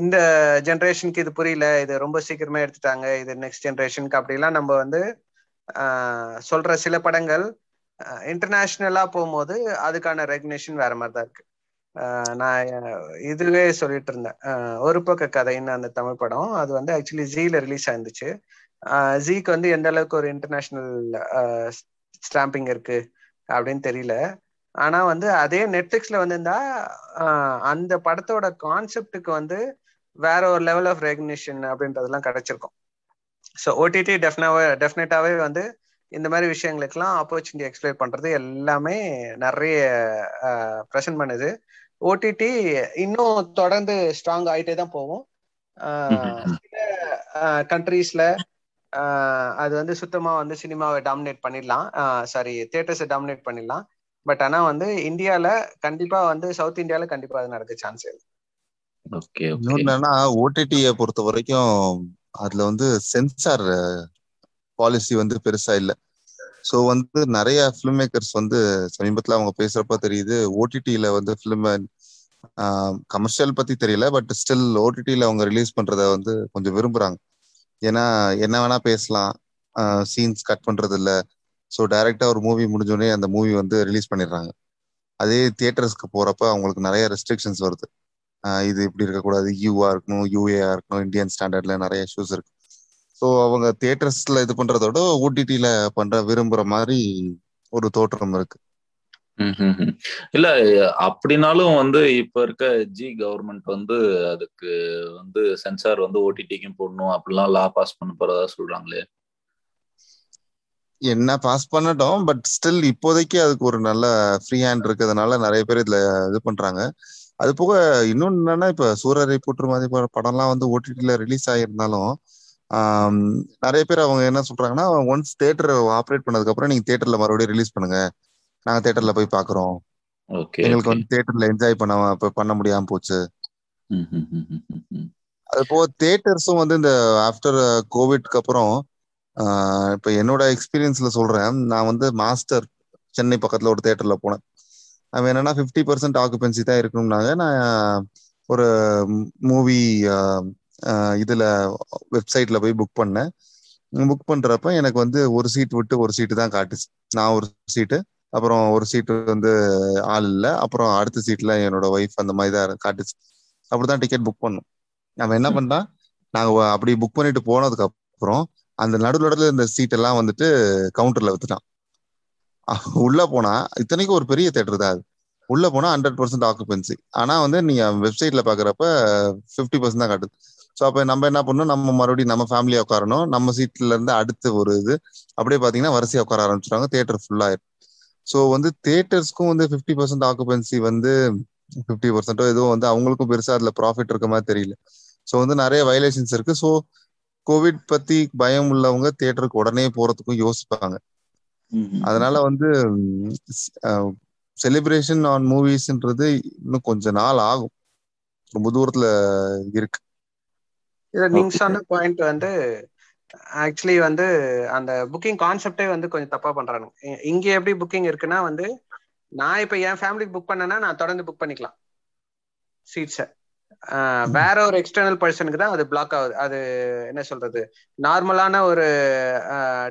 இந்த ஜென்ரேஷனுக்கு இது புரியல இது ரொம்ப சீக்கிரமா எடுத்துட்டாங்க இது நெக்ஸ்ட் ஜென்ரேஷனுக்கு அப்படிலாம் நம்ம வந்து சொல்ற சில படங்கள் இன்டர்நேஷ்னலா போகும்போது அதுக்கான ரெகனேஷன் வேற மாதிரி தான் இருக்கு நான் இதுவே சொல்லிட்டு இருந்தேன். ஒரு பக்க கதைன்னு அந்த தமிழ் படம். அது வந்து ஆக்சுவலி ஜீல ரிலீஸ் ஆயிருந்துச்சு. ஜீக்கு வந்து எந்த அளவுக்கு ஒரு இன்டர்நேஷனல் ஸ்டாம்பிங் இருக்கு அப்படின்னு தெரியல. ஆனா வந்து அதே நெட்ஃபிளிக்ஸ்ல வந்திருந்தா அந்த படத்தோட கான்செப்டுக்கு வந்து வேற ஒரு லெவல் ஆஃப் ரெகனேஷன் அப்படின்றதெல்லாம் கிடைச்சிருக்கும். ஸோ ஓடிடி டெஃபினாவே டெஃபினட்டாவே வந்து இந்த மாதிரி விஷயங்களுக்கெல்லாம் ஆப்பர்ச்சுனிட்டி எக்ஸ்பிளைன் பண்றது எல்லாமே நிறைய ப்ரெசென்ட் பண்ணுது. ஓடிடி இன்னும் தொடர்ந்து ஸ்ட்ராங் ஆயிட்டே தான் போகும். சில கண்ட்ரீஸ்ல அது வந்து சுத்தமா வந்து சினிமாவை டாமினேட் பண்ணிடலாம். சாரி தியேட்டர்ஸை டாமினேட் பண்ணிடலாம். பட் ஆனா வந்து இந்தியால கண்டிப்பா வந்து சவுத் இந்தியால கண்டிப்பா அது நடக்க சான்ஸ் இல்லை. ஓகே ஓடிடியை பொறுத்த வரைக்கும் அதுல வந்து சென்சார் பாலிசி வந்து பெருசா இல்ல. ஸோ வந்து நிறைய ஃபிலிம் மேக்கர்ஸ் வந்து சமீபத்தில் அவங்க பேசுறப்ப தெரியுது ஓடிடியில வந்து ஃபிலிம் கமர்ஷியல் பத்தி தெரியல பட் ஸ்டில் ஓடிடியில அவங்க ரிலீஸ் பண்றத வந்து கொஞ்சம் விரும்புறாங்க. ஏன்னா என்ன வேணா பேசலாம். சீன்ஸ் கட் பண்றது இல்ல ஸோ டைரக்டா ஒரு மூவி முடிஞ்சோடனே அந்த மூவி வந்து ரிலீஸ் பண்ணிடுறாங்க. அதே தியேட்டர்ஸ்க்கு போறப்ப அவங்களுக்கு நிறைய ரெஸ்ட்ரிக்ஷன்ஸ் வருது. இது இப்படி இருக்கக்கூடாது. யூஆ இருக்கணும் யூஏஆ இருக்கணும் இந்தியன் ஸ்டாண்டர்ட்ல நிறைய இஷ்யூஸ் இருக்கு. ஸோ அவங்க தியேட்டர்ஸ்ல இது பண்றதோட ஓடிடியில பண்ற விரும்புற மாதிரி ஒரு தோற்றம் இருக்கு. இல்ல அப்படினாலும் வந்து இப்ப இருக்க ஜி கவர்மெண்ட் வந்து அதுக்கு வந்து சென்சார் வந்து ஓடிடிக்கும் போடணும். அப்படிலாம் லா பாஸ் பண்ண போறதா சொல்றாங்களே. என்ன பாஸ் பண்ணட்டும் பட் ஸ்டில் இப்போதைக்கு அதுக்கு ஒரு நல்ல ஃப்ரீ ஹேண்ட் இருக்கிறதுனால நிறைய பேர் இதுல இது பண்றாங்க. அது போக இன்னொன்னு என்னன்னா இப்ப சூரரை போற்று மாதிரி படம்லாம் வந்து ஓடிடில ரிலீஸ் ஆகியிருந்தாலும் நிறைய பேர் அவங்க என்ன சொல்றாங்கன்னா ஒன்ஸ் தியேட்டர் ஆப்ரேட் பண்ணதுக்கு அப்புறம் நீங்க தியேட்டர்ல மறுபடியும் ரிலீஸ் பண்ணுங்க. நாங்க தியேட்டர்ல போய் பாக்குறோம். எங்களுக்கு வந்து தியேட்டர்ல என்ஜாய் பண்ண பண்ண முடியாம போச்சு. அது போக தியேட்டர்ஸும் வந்து இந்த ஆஃப்டர் கோவிட்க்கு அப்புறம் இப்ப என்னோட எக்ஸ்பீரியன்ஸ்ல சொல்றேன். நான் வந்து மாஸ்டர் சென்னை பக்கத்துல ஒரு தியேட்டர்ல போனேன். அவன் என்னன்னா ஃபிஃப்டி பர்சன்ட் ஆக்குபென்சி தான் இருக்கணும்னாங்க. நான் ஒரு மூவி இதுல வெப்சைட்ல போய் புக் பண்ணேன். புக் பண்றப்ப எனக்கு வந்து ஒரு சீட் விட்டு ஒரு சீட்டு தான் காட்டுச்சு. நான் ஒரு சீட்டு அப்புறம் ஒரு சீட்டு வந்து ஆள் இல்லை. அப்புறம் அடுத்த சீட்ல என்னோட ஒய்ஃப் அந்த மாதிரி தான் காட்டுச்சு. அப்படிதான் டிக்கெட் புக் பண்ணோம். அவன் என்ன பண்ணான் நாங்க அப்படி புக் பண்ணிட்டு போனதுக்கு அப்புறம் அந்த நடுவில் இந்த சீட் எல்லாம் வந்துட்டு கவுண்டர்ல வித்துட்டான். உள்ள போனா இத்தனைக்கும் ஒரு பெரிய தேட்டர் தான் அது. உள்ள போனா ஹண்ட்ரட் பர்சன்ட் ஆக்குபென்சி ஆனா வந்து நீங்க வெப்சைட்ல பாக்குறப்ப ஃபிஃப்டி பர்சன்ட் தான் காட்டுது. ஸோ அப்ப நம்ம என்ன பண்ணணும்? நம்ம மறுபடியும் நம்ம ஃபேமிலியா உட்காரணும். நம்ம சீட்ல இருந்து அடுத்து ஒரு இது. அப்படியே பாத்தீங்கன்னா வரிசையா உட்கார ஆரம்பிச்சிருவாங்க. தேட்டர் ஃபுல் ஆயிரும். ஸோ வந்து தேட்டர்ஸ்க்கும் வந்து ஃபிஃப்டி பர்சன்ட் ஆக்குபென்சி வந்து ஃபிஃப்டி பர்சன்டோ எதுவும் வந்து அவங்களுக்கும் பெருசா அதுல ப்ராஃபிட் இருக்க மாதிரி தெரியல. ஸோ வந்து நிறைய வயலேஷன்ஸ் இருக்கு. ஸோ கோவிட் பத்தி பயம் உள்ளவங்க தேட்டருக்கு உடனே போறதுக்கும் யோசிப்பாங்க. அதனால வந்து செலிப்ரேஷன் ஆன் மூவிஸ்ன்றது இன்னும் கொஞ்ச நாள் ஆகும். ரொம்ப தூரத்துல இருக்கு. இது நீங்க சொன்ன பாயிண்ட் வந்து ஆக்சுவலி வந்து அந்த புக்கிங் கான்செப்டே வந்து கொஞ்சம் தப்பா பண்றானுங்க. இங்க எப்படி புக்கிங் இருக்குன்னா வந்து நான் இப்ப என் ஃபேமிலிக்கு புக் பண்ணேன்னா நான் தொடர்ந்து புக் பண்ணிக்கலாம். சீட்ஸை வேற ஒரு எக்ஸ்டர்னல் பர்சனுக்கு தான் அது பிளாக் ஆகுது. அது என்ன சொல்றது? நார்மலான ஒரு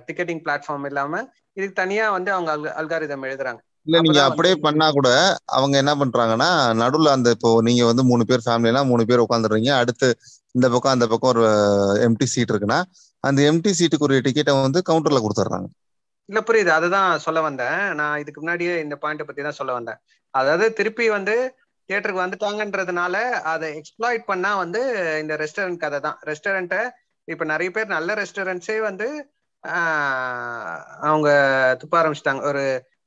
டிக்கெட்டிங் பிளாட்ஃபார்ம் இல்லாம இதுக்கு தனியா வந்து அவங்க அல்காரிதம் எழுதுறாங்க. இல்ல நீங்க அப்படியே பண்ணா கூட அவங்க என்ன பண்றாங்கன்னா நடுவுல அந்த இப்போ நீங்க வந்து மூணு பேர் ஃபேமிலினா மூணு பேர் உட்காந்துடுறீங்க அடுத்து இந்த பக்கம் அந்த பக்கம் ஒரு எம்டி சீட் இருக்குன்னா அந்த எம்டி சீட்டுக்கு ஒரு டிக்கெட்டை வந்து கவுண்டர்ல கொடுத்துட்றாங்க. இல்ல புரியுது. அதுதான் சொல்ல வந்தேன். நான் இதுக்கு முன்னாடியே இந்த பாயிண்ட் பத்தி தான் சொல்ல வந்தேன். அதாவது திருப்பி வந்து தியேட்டருக்கு வந்துட்டாங்கன்றதுனால அதை எக்ஸ்ப்ளாய்ட் பண்ணா வந்து இந்த ரெஸ்டாரண்ட் கதை தான். ரெஸ்டாரண்ட்டை இப்போ நிறைய பேர் நல்ல ரெஸ்டாரண்ட்ஸே வந்து அவங்க துப்ப ஆரம்பிச்சிட்டாங்க. ஒரு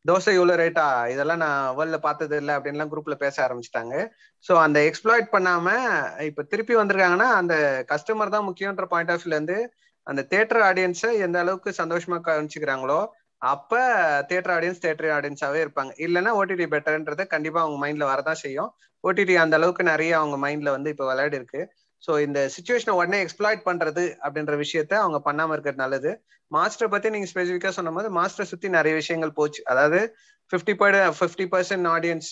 தோசை இவ்வளோ ரேட்டா இதெல்லாம் நான் வேர்ல்ட்ல பார்த்தது இல்லை அப்படின்லாம் குரூப்ல பேச ஆரம்பிச்சிட்டாங்க. ஸோ அந்த எக்ஸ்ப்ளாய்ட் பண்ணாம இப்போ திருப்பி வந்திருக்காங்கன்னா அந்த கஸ்டமர் தான் முக்கியன்ற பாயிண்ட் ஆஃப் வியூல இருந்து அந்த தேட்டர் ஆடியன்ஸை எந்த அளவுக்கு சந்தோஷமா காமிச்சுக்கிறாங்களோ அப்ப தியேட்டர் ஆடியன்ஸ் தியேட்டர் ஆடியன்ஸாவே இருப்பாங்க. இல்லைன்னா ஓடிடி பெட்டர்ன்றது கண்டிப்பா அவங்க மைண்ட்ல வரதான் செய்யும். ஓடிடி அந்த அளவுக்கு நிறைய அவங்க மைண்ட்ல வந்து இப்ப விளையாடி இருக்கு ஸோ இந்த சுச்சுவேஷனை உடனே எக்ஸ்ப்ளாய்ட் பண்றது அப்படின்ற விஷயத்த அவங்க பண்ணாம இருக்கிறது நல்லது. மாஸ்டர் பத்தி நீங்க ஸ்பெசிஃபிக்கா சொன்ன போது மாஸ்டர் சுத்தி நிறைய விஷயங்கள் போச்சு. அதாவது fifty per fifty percent audience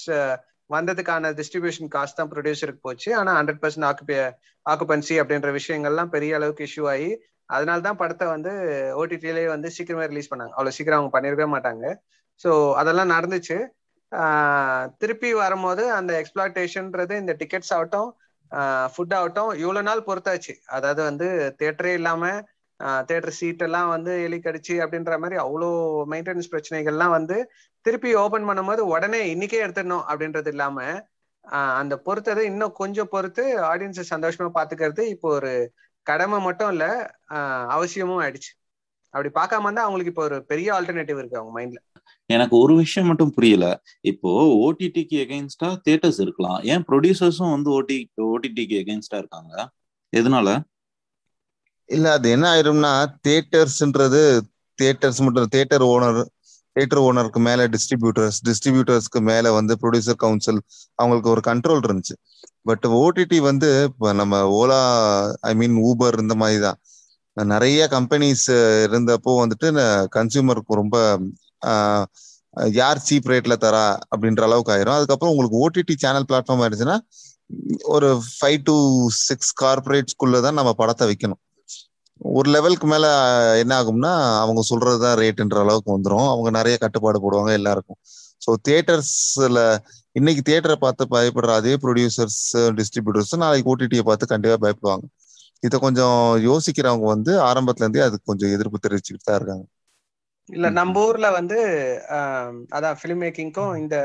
வந்ததுக்கான distribution cost தான் ப்ரொடியூசருக்கு போச்சு. ஆனா ஹண்ட்ரட் பர்சன்ட் ஆக்குபே ஆக்குபன்சி அப்படின்ற விஷயங்கள்லாம் பெரிய அளவுக்கு இஷ்யூ ஆகி அதனால தான் படத்தை வந்து ஓடிடிலே வந்து சீக்கிரமே ரிலீஸ் பண்ணாங்க. அவ்வளோ சீக்கிரம் அவங்க பண்ணிருக்கவே மாட்டாங்க. ஸோ அதெல்லாம் நடந்துச்சு. திருப்பி வரும்போது அந்த எக்ஸ்பிளாட்டேஷன்ன்றது இந்த டிக்கெட்ஸ் ஆகட்டும் ஃபுட் ஆகட்டும் இவ்வளோ நாள் பொறுத்தாச்சு. அதாவது வந்து தேட்டரே இல்லாமல் தேட்டர் சீட் எல்லாம் வந்து எலி கடிச்சு அப்படின்ற மாதிரி அவ்வளோ மெயின்டெனன்ஸ் பிரச்சனைகள்லாம் வந்து திருப்பி ஓபன் பண்ணும்போது உடனே இன்னைக்கே எடுத்துடணும் அப்படின்றது இல்லாம அந்த பொறுத்ததை இன்னும் கொஞ்சம் பொறுத்து ஆடியன்ஸை சந்தோஷமா பாத்துக்கிறது இப்போ ஒரு கடமை மட்டும் இல்ல ஆஹ் அவசியமும் ஆயிடுச்சு. அப்படி பார்க்காம இருந்தா அவங்களுக்கு இப்போ ஒரு பெரிய ஆல்டர்னேட்டிவ் இருக்கு அவங்க மைண்ட்ல எனக்கு ஒரு விஷயம் மட்டும் புரியல. இப்போ ஓடிடிக்கு எகெயின்ஸ்டா தியேட்டர்ஸ் இருக்கலாம். ஏன் ப்ரொடியூசர்ஸும் வந்து ஓடி ஓடிடிக்கு எகெயின்ஸ்டா இருக்காங்க? எதனால? இல்ல அது என்ன ஆயிரும்னா தியேட்டர்ஸ்ன்றது தியேட்டர்ஸ் மட்டும் தியேட்டர் ஓனர் தேட்டர் ஓனருக்கு மேல டிஸ்ட்ரிபியூட்டர்ஸ் டிஸ்ட்ரிபியூட்டர்ஸ்க்கு மேல வந்து ப்ரொடியூசர் கவுன்சில் அவங்களுக்கு ஒரு கண்ட்ரோல் இருந்துச்சு. பட் ஓடிடி வந்து இப்போ நம்ம ஓலா ஐ மீன் ஊபர் இந்த மாதிரி தான் நிறைய கம்பெனிஸ் இருந்தப்போ வந்துட்டு கன்சியூமருக்கு ரொம்ப யார் சீப் ரேட்ல தரா அப்படின்ற அளவுக்கு ஆயிரும். அதுக்கப்புறம் உங்களுக்கு ஓடிடி சேனல் பிளாட்ஃபார்ம் ஆயிடுச்சுன்னா ஒரு ஃபைவ் டு சிக்ஸ் கார்பரேட்ஸ்குள்ள தான் நம்ம படத்தை வைக்கணும். ஒரு லெவலுக்கு மேல என்ன ஆகும்னா அவங்க சொல்றதுதான் ரேட்ன்ற அளவுக்கு வந்துடும் அவங்க நிறைய கட்டுப்பாடு போடுவாங்க எல்லாருக்கும். ஸோ தியேட்டர்ஸ்ல இன்னைக்கு தியேட்டரை பார்த்து பயப்படுற அதே ப்ரொடியூசர்ஸ் டிஸ்ட்ரிபியூட்டர்ஸ் நாளைக்கு ஓடிடியை பார்த்து கண்டிப்பா பயப்படுவாங்க. இதை கொஞ்சம் யோசிக்கிறவங்க வந்து ஆரம்பத்துல இருந்தே அதுக்கு கொஞ்சம் எதிர்ப்பு தெரிவிச்சுக்கிட்டு தான் இருக்காங்க. இல்ல நம்ம ஊர்ல வந்து அதான் ஃபிலிம் மேக்கிங்க்கும் இந்த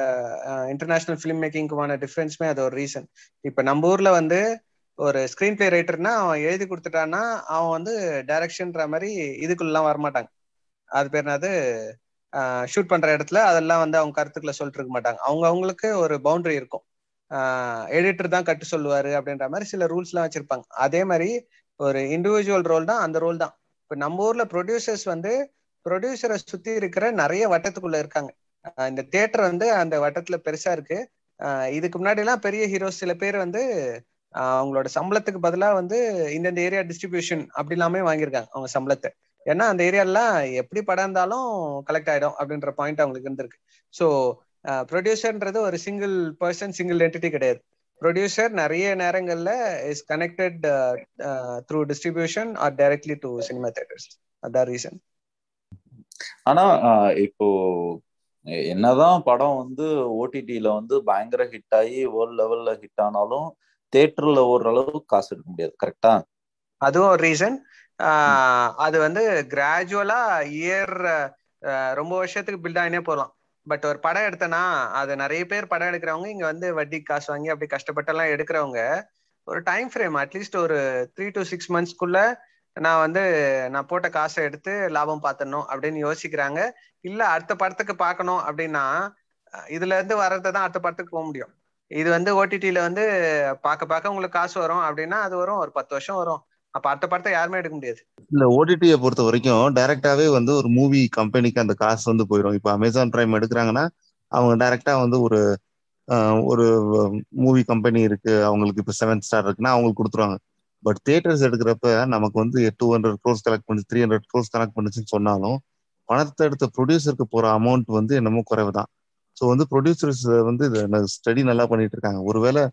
இன்டர்நேஷனல் ஃபிலிம் மேக்கிங்க்குமான டிஃபரன்ஸுமே அது ஒரு ரீசன் இப்ப நம்ம ஊர்ல வந்து ஒரு ஸ்கிரீன் பிளே ரைட்டர்னா அவன் எழுதி கொடுத்துட்டான்னா அவன் வந்து டைரக்ஷன்ற மாதிரி இதுக்குள்ளலாம் வரமாட்டாங்க. அது பேர் என்னது? ஷூட் பண்ற இடத்துல அதெல்லாம் வந்து அவங்க கருத்துக்களை சொல்லிட்டு இருக்க மாட்டாங்க. அவங்க அவங்களுக்கு ஒரு பவுண்டரி இருக்கும். எடிட்டர் தான் கட்டு சொல்லுவாரு அப்படின்ற மாதிரி சில ரூல்ஸ் எல்லாம் வச்சிருப்பாங்க. அதே மாதிரி ஒரு இண்டிவிஜுவல் ரோல் தான் அந்த ரோல் தான். இப்ப நம்ம ஊர்ல ப்ரொடியூசர்ஸ் வந்து ப்ரொடியூசரை சுத்தி இருக்கிற நிறைய வட்டத்துக்குள்ள இருக்காங்க. இந்த தேட்டர் வந்து அந்த வட்டத்துல பெருசா இருக்கு. இதுக்கு முன்னாடி எல்லாம் பெரிய ஹீரோஸ் சில பேர் வந்து அவங்களோட சம்பளத்துக்கு பதிலா வந்து இந்தந்த ஏரியா டிஸ்ட்ரிபியூஷன் அப்படி எல்லாமே வாங்கியிருக்காங்க அவங்க சம்பளத்தை. ஏன்னா அந்த ஏரியாலாம் எப்படி படம் இருந்தாலும் கலெக்ட் ஆயிடும் அப்படின்ற பாயிண்ட் அவங்களுக்கு இருந்திருக்கு. ஸோ ப்ரொடியூசர்ன்றது ஒரு சிங்கிள் பர்சன் சிங்கிள் என்டிட்டி கிடையாது. ப்ரொடியூசர் நிறைய நேரங்கள்ல is connected through distribution or directly to cinema theatres அதான் ரீசன் ஆனா இப்போ என்னதான் படம் வந்து ஓடிடியில வந்து பயங்கர ஹிட் ஆகி வேர்ல்ட் லெவல்ல ஹிட் ஆனாலும் தியேட்டர்ல ஓரளவுக்கு காசு எடுக்க முடியாது. கரெக்டா அதுவும் ஒரு ரீசன் அது வந்து கிராஜுவலா இயர் ரொம்ப வருஷத்துக்கு பில்ட் ஆகினே போகலாம் பட் ஒரு படம் எடுத்தனா அது நிறைய பேர் படம் எடுக்கிறவங்க இங்க வந்து வட்டி காசு வாங்கி அப்படி கஷ்டப்பட்டெல்லாம் எடுக்கிறவங்க ஒரு டைம் ஃப்ரேம் அட்லீஸ்ட் ஒரு த்ரீ டு சிக்ஸ் மந்த்ஸ்க்குள்ள நான் வந்து நான் போட்ட காசை எடுத்து லாபம் பார்த்துடணும் அப்படின்னு யோசிக்கிறாங்க. இல்ல அடுத்த படத்துக்கு பார்க்கணும் அப்படின்னா இதுல இருந்து வர்றதை தான் அடுத்த படத்துக்கு போக முடியும். இது வந்து ஓடிடியில வந்து பார்க்க பார்க்க உங்களுக்கு காசு வரும். அப்படின்னா அது வரும். ஒரு பத்து வருஷம் வரும். அப்ப அடுத்த படத்தை யாருமே எடுக்க முடியாது. இல்ல ஓடிடியை பொறுத்த வரைக்கும் டைரக்டாவே வந்து ஒரு மூவி கம்பெனிக்கு அந்த காசு வந்து போயிடும் இப்போ அமேசான் பிரைம் எடுக்கிறாங்கன்னா அவங்க டைரக்டா வந்து ஒரு ஒரு மூவி கம்பெனி இருக்கு. அவங்களுக்கு இப்போ செவன் ஸ்டார் இருக்குன்னா அவங்களுக்கு கொடுத்துருவாங்க. பட் தியேட்டர்ஸ் எடுக்கிறப்ப நமக்கு வந்து டூ ஹண்ட்ரட் க்ரோஸ் கலெக்ட் பண்ணி த்ரீ ஹண்ட்ரட் க்ரோஸ் கலெக்ட் பண்ணுச்சுன்னு சொன்னாலும் பணத்தை எடுத்த ப்ரொடியூசருக்கு போற அமௌண்ட் வந்து என்னமோ குறைவு தான் ஸோ வந்து ப்ரொடியூசர்ஸ் வந்து ஸ்டடி நல்லா பண்ணிட்டு இருக்காங்க ஒருவேளை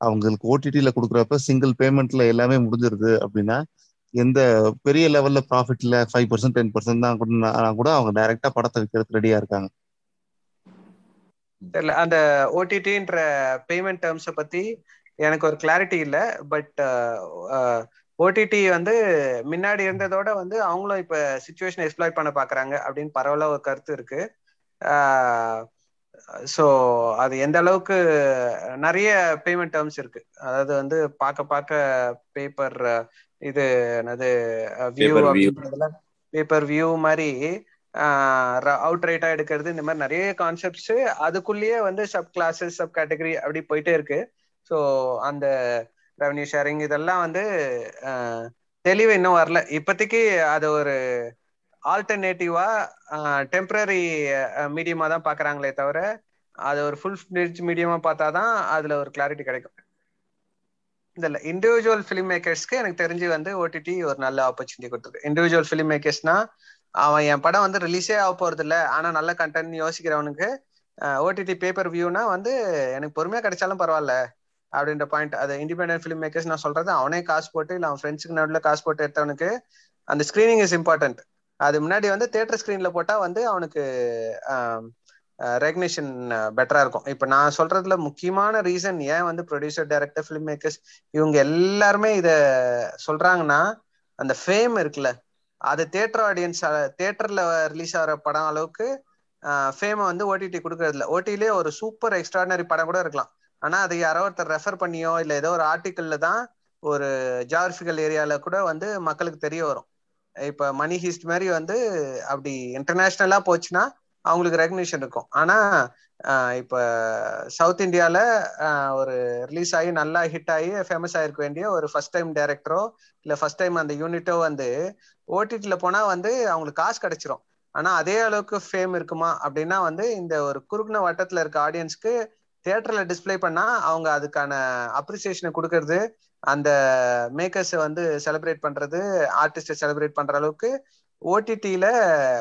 அவங்களுக்கு ஓடிடியில் கொடுக்குறப்ப சிங்கிள் பேமெண்ட்ல எல்லாமே முடிஞ்சிருது அப்படின்னா எந்த பெரிய லெவல்ல ப்ராஃபிட்ல ஃபைவ் பர்சன்ட் டென் பர்சன்ட் தான் கூட கூட அவங்க டைரக்டா படத்தை விற்கிறதுக்கு ரெடியா இருக்காங்க. தெரியல அந்த ஓடிடின்ற பேமெண்ட் டேர்ம்ஸை பத்தி எனக்கு ஒரு கிளாரிட்டி இல்லை. பட் ஓடிடி வந்து முன்னாடி இருந்ததோட வந்து அவங்களும் இப்ப சுச்சுவேஷன் எக்ஸ்ப்ளாய்ட் பண்ண பாக்குறாங்க அப்படின்னு பரவலா ஒரு கருத்து இருக்கு. ஸோ அது எந்த அளவுக்கு நிறைய பேமெண்ட் டேர்ம்ஸ் இருக்கு. அதாவது வந்து பார்க்க பார்க்க பேப்பர் இது என்னது வியூ. அப்படின்றதுல பேப்பர் வியூ மாதிரி அவுட் ரைட்டா எடுக்கிறது இந்த மாதிரி நிறைய கான்செப்ட்ஸ் அதுக்குள்ளேயே வந்து சப் கிளாஸஸ் சப் கேட்டகரி அப்படி போயிட்டே இருக்கு. ஸோ அந்த ரெவன்யூ ஷேரிங் இதெல்லாம் வந்து தெளிவு இன்னும் வரல. இப்போதைக்கு அது ஒரு ஆல்டர்னேட்டிவா டெம்பரரி மீடியமா தான் பாக்குறாங்களே தவிர அது ஒரு ஃபுல் ஃபிளெஜ் மீடியமா பார்த்தாதான் அதுல ஒரு கிளாரிட்டி கிடைக்கும். இதில் இண்டிவிஜுவல் ஃபிலிம் மேக்கர்ஸ்க்கு எனக்கு தெரிஞ்சு வந்து ஓடிடி ஒரு நல்ல ஆப்பர்ச்சுனிட்டி கொடுத்துருக்கு இண்டிவிஜுவல் ஃபிலிம் மேக்கர்ஸ்னா அவன் என் படம் வந்து ரிலீஸே ஆக போறது இல்லை ஆனா நல்ல கண்டென்ட் யோசிக்கிறவனுக்கு ஓடிடி பேப்பர் வியூனா வந்து எனக்கு பொறுமையா கிடைச்சாலும் பரவாயில்ல அப்படின்ற பாயிண்ட் அது இண்டிபெண்டன்ட் ஃபிலிம் மேக்கர்ஸ் நான் சொல்றது அவனே காசு போட்டு இல்லை அவன் ஃப்ரெண்ட்ஸுக்கு நடுவில் காசு போட்டு எடுத்தவனுக்கு அந்த ஸ்கிரீனிங் இஸ் இம்பார்ட்டன்ட் அது முன்னாடி வந்து தேட்டர் ஸ்கிரீன்ல போட்டா வந்து அவனுக்கு ரெக்னேஷன் பெட்டரா இருக்கும். இப்ப நான் சொல்றதுல முக்கியமான ரீசன் ஏன் வந்து ப்ரொடியூசர் டைரக்டர் ஃபிலிம் மேக்கர்ஸ் இவங்க எல்லாருமே இத சொல்றாங்கன்னா அந்த ஃபேம் இருக்குல்ல அது தேட்டர் ஆடியன்ஸ் தேட்டர்ல ரிலீஸ் ஆகிற படம் அளவுக்கு ஃபேமை வந்து ஓடிடி கொடுக்கறதில்ல. ஓடிலே ஒரு சூப்பர் எக்ஸ்ட்ராடனரி படம் கூட இருக்கலாம். ஆனா அது யாரோ ஒருத்தர் ரெஃபர் பண்ணியோ இல்ல ஏதோ ஒரு ஆர்டிக்கல்ல தான் ஒரு ஜியாகிரபிக்கல் ஏரியால கூட வந்து மக்களுக்கு தெரிய வரும். இப்ப மணி ஹீஸ்ட் மாதிரி வந்து அப்படி இன்டர்நேஷனலா போச்சுன்னா அவங்களுக்கு ரெகக்னிஷன் இருக்கும். ஆனா இப்ப சவுத் இந்தியால ஒரு ரிலீஸ் ஆகி நல்லா ஹிட் ஆகி ஃபேமஸ் ஆயிருக்க வேண்டிய ஒரு ஃபர்ஸ்ட் டைம் டைரக்டரோ இல்ல ஃபர்ஸ்ட் டைம் அந்த யூனிட்டோ வந்து ஓடிடில போனா வந்து அவங்களுக்கு காசு கிடைச்சிரும். ஆனா அதே அளவுக்கு ஃபேம் இருக்குமா அப்படின்னா வந்து இந்த ஒரு குறுகின வட்டத்துல இருக்க ஆடியன்ஸ்க்கு தியேட்டர்ல டிஸ்ப்ளே பண்ணா அவங்க அதுக்கான அப்ரிசியேஷனை கொடுக்கறது அந்த மேக்கர்ஸ் வந்து செலிப்ரேட் பண்றது ஆர்டிஸ்ட செலிப்ரேட் பண்ற அளவுக்கு ஓடிடியில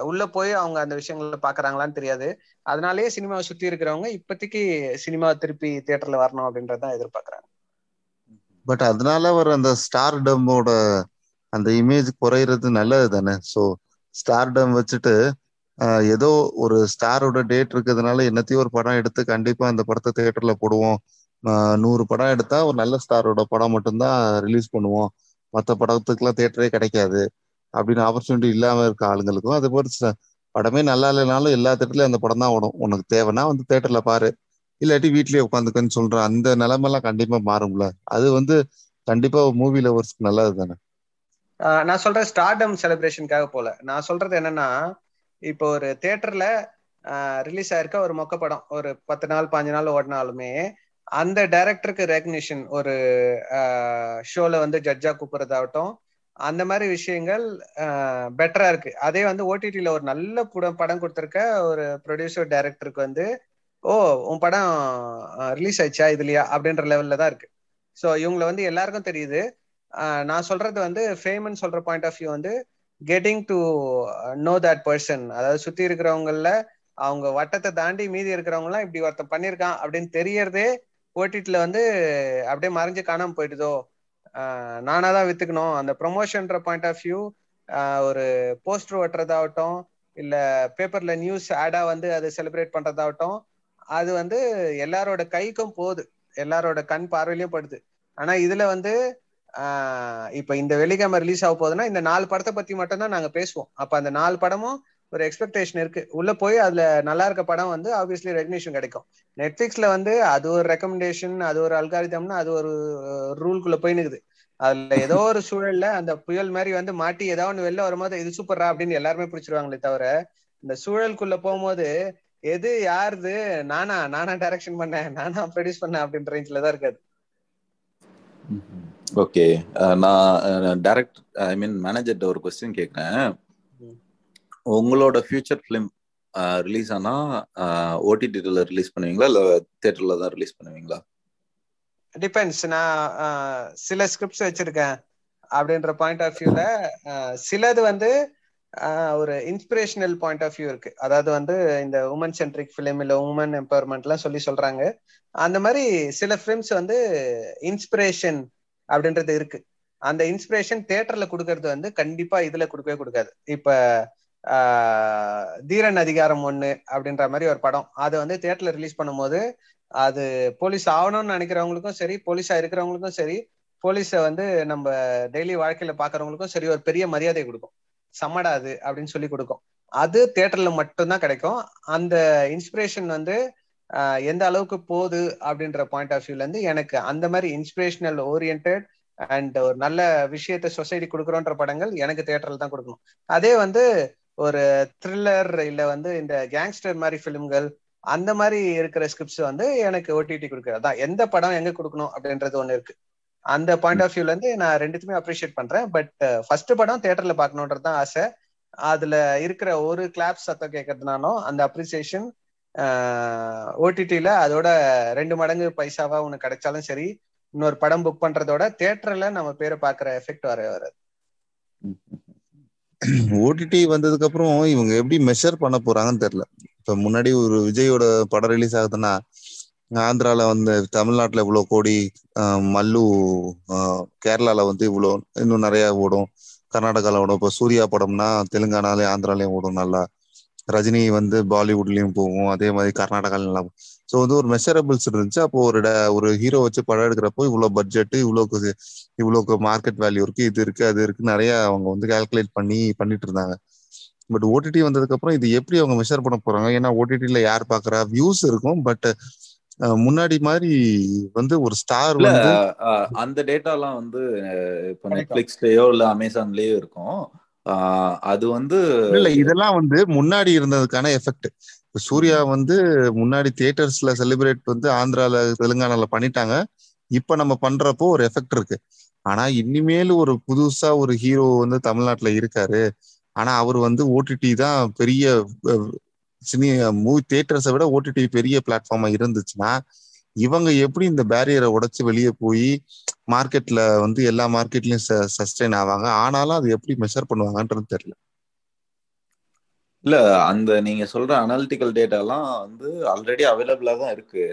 உள்ள போய் அவங்க அந்த விஷயங்களை பாக்குறாங்களான்னு தெரியாது. அதனாலேயே சினிமாவை சுத்தி இருக்கிறவங்க இப்போதைக்கு சினிமா திருப்பி தியேட்டர்ல வரணும் அப்படின்றதான் எதிர்பார்க்கறாங்க. பட் அதனால ஒரு அந்த ஸ்டார் டம்மோட அந்த இமேஜ் குறையிறது நல்லது தானே? ஸோ ஸ்டார் டம் வச்சுட்டு ஏதோ ஒரு ஸ்டாரோட டேட் இருக்கிறதுனால என்னத்தையும் ஒரு படம் எடுத்து கண்டிப்பா அந்த படத்தை தியேட்டர்ல போடுவோம். நூறு படம் எடுத்தா ஒரு நல்ல ஸ்டாரோட படம் மட்டும்தான் ரிலீஸ் பண்ணுவோம். மற்ற படத்துக்குலாம் தேட்டரே கிடைக்காது. அப்படின்னு ஆப்பர்ச்சுனிட்டி இல்லாம இருக்க ஆளுங்களுக்கும் அது போல படமே நல்லா இல்லைனாலும் எல்லா தேட்டர்லயும் அந்த படம் தான் ஓடும். உனக்கு தேவைன்னா வந்து தேட்டர்ல பாரு. இல்லாட்டி வீட்லயே உட்காந்துக்கன்னு சொல்ற அந்த நிலைமெல்லாம் கண்டிப்பா மாறும்ல. அது வந்து கண்டிப்பா மூவி லவர்ஸ்க்கு நல்லது தானே நான் சொல்றேன் ஸ்டார்டம் செலிப்ரேஷனுக்காக போல. நான் சொல்றது என்னன்னா இப்போ ஒரு தேட்டர்ல ரிலீஸ் ஆயிருக்க ஒரு மொக்க படம். ஒரு பத்து நாள் பாஞ்சு நாள் ஓடினாலுமே அந்த டைரக்டருக்கு ரெகக்னிஷன் ஒரு ஷோல வந்து ஜட்ஜா கூப்பிடுறதாகட்டும் அந்த மாதிரி விஷயங்கள் பெட்டரா இருக்கு. அதே வந்து ஓடிடியில ஒரு நல்ல படம் படம் கொடுத்துருக்க ஒரு ப்ரொடியூசர் டைரக்டருக்கு வந்து ஓ உன் படம் ரிலீஸ் ஆயிடுச்சா இதுலயா? அப்படின்ற லெவல்ல தான் இருக்கு. ஸோ இவங்களை வந்து எல்லாருக்கும் தெரியுது. நான் சொல்றது வந்து ஃபேமன் சொல்ற பாயிண்ட் ஆஃப் வியூ வந்து getting to know that person அதாவது சுத்தி இருக்கிறவங்கள அவங்க வட்டத்தை தாண்டி மீதி இருக்கிறவங்கலாம் இப்படி ஒருத்தன் பண்ணியிருக்கான் அப்படின்னு தெரியறதே ஓடிடில வந்து அப்படியே மறைஞ்சு காணாம போயிடுதோ? நானா தான் வித்துக்கணும். அந்த ப்ரொமோஷன்ற பாயிண்ட் ஆஃப் வியூ ஒரு போஸ்டர் ஒட்டுறதாகட்டும் இல்ல பேப்பர்ல நியூஸ் ஆடா வந்து அதை செலிப்ரேட் பண்றதாகட்டும் அது வந்து எல்லாரோட கைக்கும் போகுது. எல்லாரோட கண் பார்வையிலையும் படுது. ஆனா இதுல வந்து இப்ப இந்த வெள்ளிக்கிழமை ரிலீஸ் ஆக போகுதுன்னா இந்த நாலு படத்தை பத்தி மட்டும் தான் நாங்க பேசுவோம். அப்ப அந்த நாலு படமும் ஒரு எக்ஸ்பெக்டேஷன் இருக்கு. உள்ள போய் அதுல நல்லா இருக்க படம் வந்து ஆப்வியஸ்லி ரெகனேஷன் கிடைக்கும். நெட்ஃபிளிக்ஸ்ல வந்து அது ஒரு ரெக்கமெண்டேஷன் அது ஒரு அல்காரிதம்னு அது ஒரு ரூல்குள்ள போய் நிக்குது. அதுல ஏதோ ஒரு சூழல்ல அந்த புயல் மாதிரி வந்து மாட்டி ஏதோ ஒன்று வெளில வரும்போது இது சூப்பரா அப்படின்னு எல்லாருமே பிடிச்சிருவாங்களே தவிர இந்த சூழலுக்குள்ள போகும்போது எது யாருது? நானா நானா டைரக்ஷன் பண்ணேன் நானா ப்ரொடியூஸ் பண்ணேன் அப்படின்ற ரேஞ்சில தான் இருக்காது. ஓகே நான் டைரக்ட் ஐ மீன் மேனேஜர்கிட்ட ஒரு கொஸ்டின் கேட்குறேன் உங்களோட ஃபியூச்சர் ஃபிலிம் ரிலீஸ் ஆனா ஓடிடில ரிலீஸ் பண்ணுவீங்களா? இல்ல தியேட்டர்ல தான் ரிலீஸ் பண்ணுவீங்களா? டிபெண்ட்ஸ் நான் சில ஸ்கிரிப்ட்ஸ் வச்சிருக்கேன். அப்படின்ற பாயிண்ட் ஆஃப் வியூல சிலது வந்து ஒரு இன்ஸ்பிரேஷனல் பாயிண்ட் ஆஃப் வியூ இருக்கு. அதாவது வந்து இந்த உமன் சென்ட்ரிக் ஃபிலிம் இல்ல உமன் எம்பவர்மெண்ட்லாம் சொல்லி சொல்றாங்க. அந்த மாதிரி சில ஃபிலிம்ஸ் வந்து இன்ஸ்பிரேஷன் அப்படின்றது இருக்கு. அந்த இன்ஸ்பிரேஷன் தேட்டர்ல கொடுக்கறது வந்து கண்டிப்பா இதுல கொடுக்கவே கொடுக்காது. இப்ப தீரன் அதிகாரம் ஒண்ணு அப்படின்ற மாதிரி ஒரு படம். அதை வந்து தியேட்டர்ல ரிலீஸ் பண்ணும்போது அது போலீஸ் ஆகணும்னு நினைக்கிறவங்களுக்கும் சரி போலீஸா இருக்கிறவங்களுக்கும் சரி போலீஸை வந்து நம்ம டெய்லி வாழ்க்கையில பாக்குறவங்களுக்கும் சரி ஒரு பெரிய மரியாதை கொடுக்கும். சம்மடா அது அப்படின்னு சொல்லி கொடுக்கும். அது தியேட்டர்ல மட்டும்தான் கிடைக்கும். அந்த இன்ஸ்பிரேஷன் வந்து எந்த அளவுக்கு போகுது அப்படின்ற பாயிண்ட் ஆஃப் வியூல இருந்து எனக்கு அந்த மாதிரி இன்ஸ்பிரேஷனல் ஓரியன்ட் அண்ட் ஒரு நல்ல விஷயத்த சொசைட்டி கொடுக்குறோன்ற படங்கள் எனக்கு தியேட்டர்ல தான் கொடுக்கணும். அதே வந்து ஒரு த்ரில்லர் இல்ல வந்து இந்த கேங்ஸ்டர் மாதிரி பிலிம்கள் அந்த மாதிரி இருக்கிற ஸ்கிரிப்ட்ஸ் வந்து எனக்கு ஓடிடி கொடுக்குறது அதான் எந்த படம் எங்க கொடுக்கணும் அப்படின்றது ஒண்ணு இருக்கு. அந்த பாயிண்ட் ஆஃப் வியூல இருந்து நான் ரெண்டுத்துமே அப்ரிஷியேட் பண்றேன். பட் ஃபர்ஸ்ட் படம் தியேட்டர்ல பாக்கணுன்றது தான் ஆசை. அதுல இருக்கிற ஒரு கிளாப் சத்தம் கேட்கறதுனாலும் அந்த அப்ரிசியேஷன் ஓடிடியில அதோட ரெண்டு மடங்கு பைசாவா உனக்கு கிடைச்சாலும் சரி இன்னொரு படம் புக் பண்றதோட தியேட்டர்ல நம்ம பேரை பாக்குற எஃபெக்ட் வர வராது. ஓடிடி வந்ததுக்கு அப்புறம் இவங்க எப்படி மெஷர் பண்ண போறாங்கன்னு தெரியல. இப்ப முன்னாடி ஒரு விஜயோட படம் ரிலீஸ் ஆகுதுன்னா ஆந்திரால வந்து தமிழ்நாட்டுல இவ்வளவு கோடி மல்லு கேரளால வந்து இவ்வளவு இன்னும் நிறைய ஓடும். கர்நாடகால ஓடும். இப்போ சூர்யா படம்னா தெலுங்கானாலே ஆந்திராலயும் ஓடும் நல்லா. ரஜினி வந்து பாலிவுட்லயும் போகும் அதே மாதிரி கர்நாடகால நல்லா ஸோ வந்து ஒரு மெஷரபிள்ஸ் இருந்துச்சு. அப்போ ஒரு ஒரு ஹீரோ வச்சு படம் எடுக்கிறப்போ இவ்வளோ பட்ஜெட் இவ்வளோக்கு இவ்வளோக்கு மார்க்கெட் வேல்யூ இருக்கு இது இருக்கு அது இருக்கு நிறைய அவங்க வந்து கால்குலேட் பண்ணி பண்ணிட்டு இருந்தாங்க. பட் ஓடிடி வந்ததுக்கு அப்புறம் இது எப்படி அவங்க மெஷர் பண்ண போறாங்க? ஏன்னா ஓடிடில யார் பாக்குறா? வியூஸ் இருக்கும் பட் முன்னாடி மாதிரி வந்து ஒரு ஸ்டார் வந்து அந்த டேட்டாலாம் வந்து இப்போ நெட்ஃபிளிக்ஸ்லயோ இல்ல அமேசான்லயோ இருக்கும். அது வந்து இல்ல இதெல்லாம் வந்து முன்னாடி இருந்ததுக்கான எஃபெக்ட் சூர்யா வந்து முன்னாடி தியேட்டர்ஸ்ல செலிப்ரேட் வந்து ஆந்திரால தெலுங்கானால பண்ணிட்டாங்க. இப்ப நம்ம பண்றப்போ ஒரு எஃபெக்ட் இருக்கு. ஆனா இனிமேல் ஒரு புதுசா ஒரு ஹீரோ வந்து தமிழ்நாட்டுல இருக்காரு. ஆனா அவர் வந்து ஓடிடி தான் பெரிய சினி மூவி தியேட்டர்ஸை விட ஓடிடி பெரிய பிளாட்ஃபார்மா இருந்துச்சுன்னா இவங்க எப்படி இந்த பேரியரை உடைச்சு வெளியே போய் மார்க்கெட்ல வந்து எல்லா மார்க்கெட்லயும் சஸ்டெயின் ஆவாங்க? ஆனாலும் அது எப்படி மெஷர் பண்ணுவாங்கன்றது தெரியல. இல்ல அந்த நீங்க சொல்ற அனாலிட்டிக்கல் டேட்டா எல்லாம் வந்து ஆல்ரெடி அவைலபிளா தான் இருக்கு.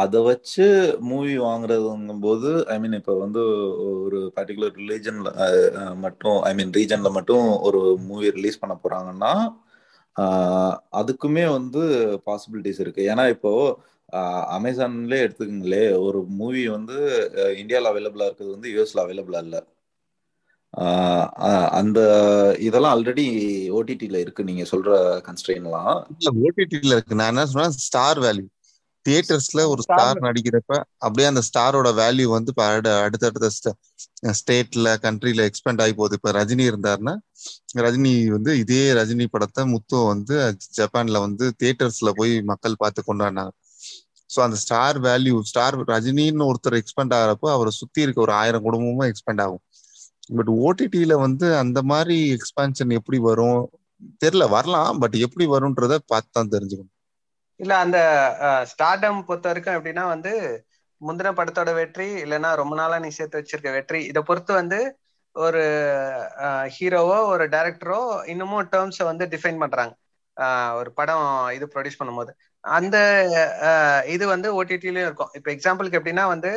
அதை வச்சு மூவி வாங்குறதுங்கும் போது ஐ மீன் இப்போ வந்து ஒரு பர்டிகுலர் ரிலீஜன்ல மட்டும் ஐ மீன் ரீஜன்ல மட்டும் ஒரு மூவி ரிலீஸ் பண்ண போறாங்கன்னா அதுக்குமே வந்து பாசிபிலிட்டிஸ் இருக்கு. ஏன்னா இப்போ அமேசான்லேயே எடுத்துக்கங்களே ஒரு மூவி வந்து இந்தியாவில் அவைலபிளா இருக்கிறது வந்து யூஎஸ்ல அவைலபிளா இல்லை. அந்த இதெல்லாம் ஆல்ரெடி ஓடிடில இருக்கு நீங்க சொல்ற கன்ஸ்ட்ரெயின்லாம் இல்ல ஓடிடில இருக்கு. நான் என்ன சொன்னா ஸ்டார் வேல்யூ தியேட்டர்ஸ்ல ஒரு ஸ்டார் நடிக்கிறப்ப அப்படியே அந்த ஸ்டாரோட வேல்யூ வந்து இப்ப அடுத்தடுத்த ஸ்டேட்ல கண்ட்ரில எக்ஸ்பெண்ட் ஆகி போகுது. இப்ப ரஜினி இருந்தாருன்னா ரஜினி வந்து இதே ரஜினி படத்தை முத்து வந்து ஜப்பான்ல வந்து தியேட்டர்ஸ்ல போய் மக்கள் பார்த்து கொண்டாடினாங்க. ஸோ அந்த ஸ்டார் வேல்யூ ஸ்டார் ரஜினின்னு ஒருத்தர் எக்ஸ்பெண்ட் ஆகிறப்போ அவரை சுத்தி இருக்க ஒரு ஆயிரம் குடும்பமும் எக்ஸ்பெண்ட் ஆகும். பட் ஓடிடியில வந்து அந்த மாதிரி எக்ஸ்பான்ஷன் எப்படி வரும்? தெரியல வரலாம் பட் எப்படி வரும்ன்றத பார்த்து தான் தெரிஞ்சுக்கணும். இல்ல அந்த ஸ்டார்டம் பொறுத்த வரைக்கும் எப்படின்னா வந்து முந்தின படத்தோட வெற்றி இல்லைன்னா ரொம்ப நாளா நீ சேர்த்து வச்சிருக்க வெற்றி இதை பொறுத்து வந்து ஒரு ஹீரோவோ ஒரு டைரக்டரோ இன்னமும் டேர்ம்ஸை வந்து டிஃபைன் பண்றாங்க. ஒரு படம் இது ப்ரொடியூஸ் பண்ணும்போது. அந்த இது வந்து ஓடிடிலயும் இருக்கும். இப்போ எக்ஸாம்பிளுக்கு எப்படின்னா வந்து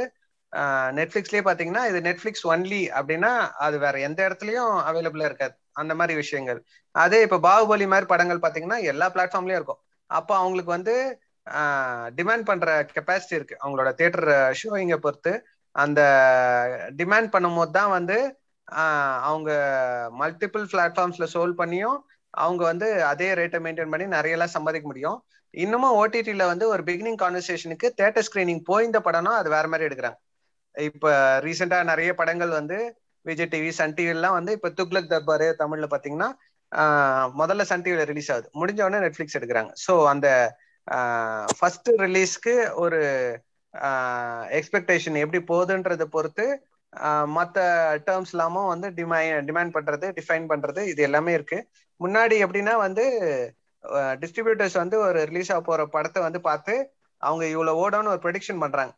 நெட்ஃபிளிக்ஸ்லயே பாத்தீங்கன்னா இது நெட்ஃபிளிக்ஸ் ஒன்லி அப்படின்னா அது வேற எந்த இடத்துலயும் அவைலபிளா இருக்காது. அந்த மாதிரி விஷயங்கள். அதே இப்போ பாகுபலி மாதிரி படங்கள் பாத்தீங்கன்னா எல்லா பிளாட்ஃபார்ம்லயும் இருக்கும். அப்போ அவங்களுக்கு வந்து டிமாண்ட் பண்ற கெப்பாசிட்டி இருக்கு. அவங்களோட தியேட்டர் ஷோயிங்க பொறுத்து. அந்த டிமாண்ட் பண்ணும்போது தான் வந்து அவங்க மல்டிபிள் பிளாட்ஃபார்ம்ஸ்ல சோல் பண்ணியும் அவங்க வந்து அதே ரேட்டை மெயின்டைன் பண்ணி நிறைய எல்லாம் சம்பாதிக்க முடியும். இன்னமும் ஓடிடியில வந்து ஒரு பிகினிங் கான்வர்சேஷனுக்கு தேட்டர் ஸ்கிரீனிங் போயிருந்த படம்னா அது வேற மாதிரி எடுக்கிறாங்க. இப்ப ரீசெண்டா நிறைய படங்கள் வந்து விஜய் டிவி சன் டிவி எல்லாம் வந்து இப்ப துக்லக் தர்பாரு தமிழ்ல பாத்தீங்கன்னா முதல்ல சன் டிவில ரிலீஸ் ஆகுது. முடிஞ்ச உடனே நெட்ஃபிளிக்ஸ் எடுக்கிறாங்க. ஸோ அந்த ஃபர்ஸ்ட் ரிலீஸ்க்கு ஒரு எக்ஸ்பெக்டேஷன் எப்படி போகுதுன்றதை பொறுத்து மற்ற டேர்ம்ஸ் இல்லாமல் வந்து டிமை டிமாண்ட் பண்றது டிஃபைன் பண்றது இது எல்லாமே இருக்கு. முன்னாடி எப்படின்னா வந்து டிஸ்ட்ரிபியூட்டர்ஸ் வந்து ஒரு ரிலீஸ் ஆக போற படத்தை வந்து பார்த்து அவங்க இவ்வளவு ஓடோன்னு ஒரு ப்ரெடிக்ஷன் பண்றாங்க.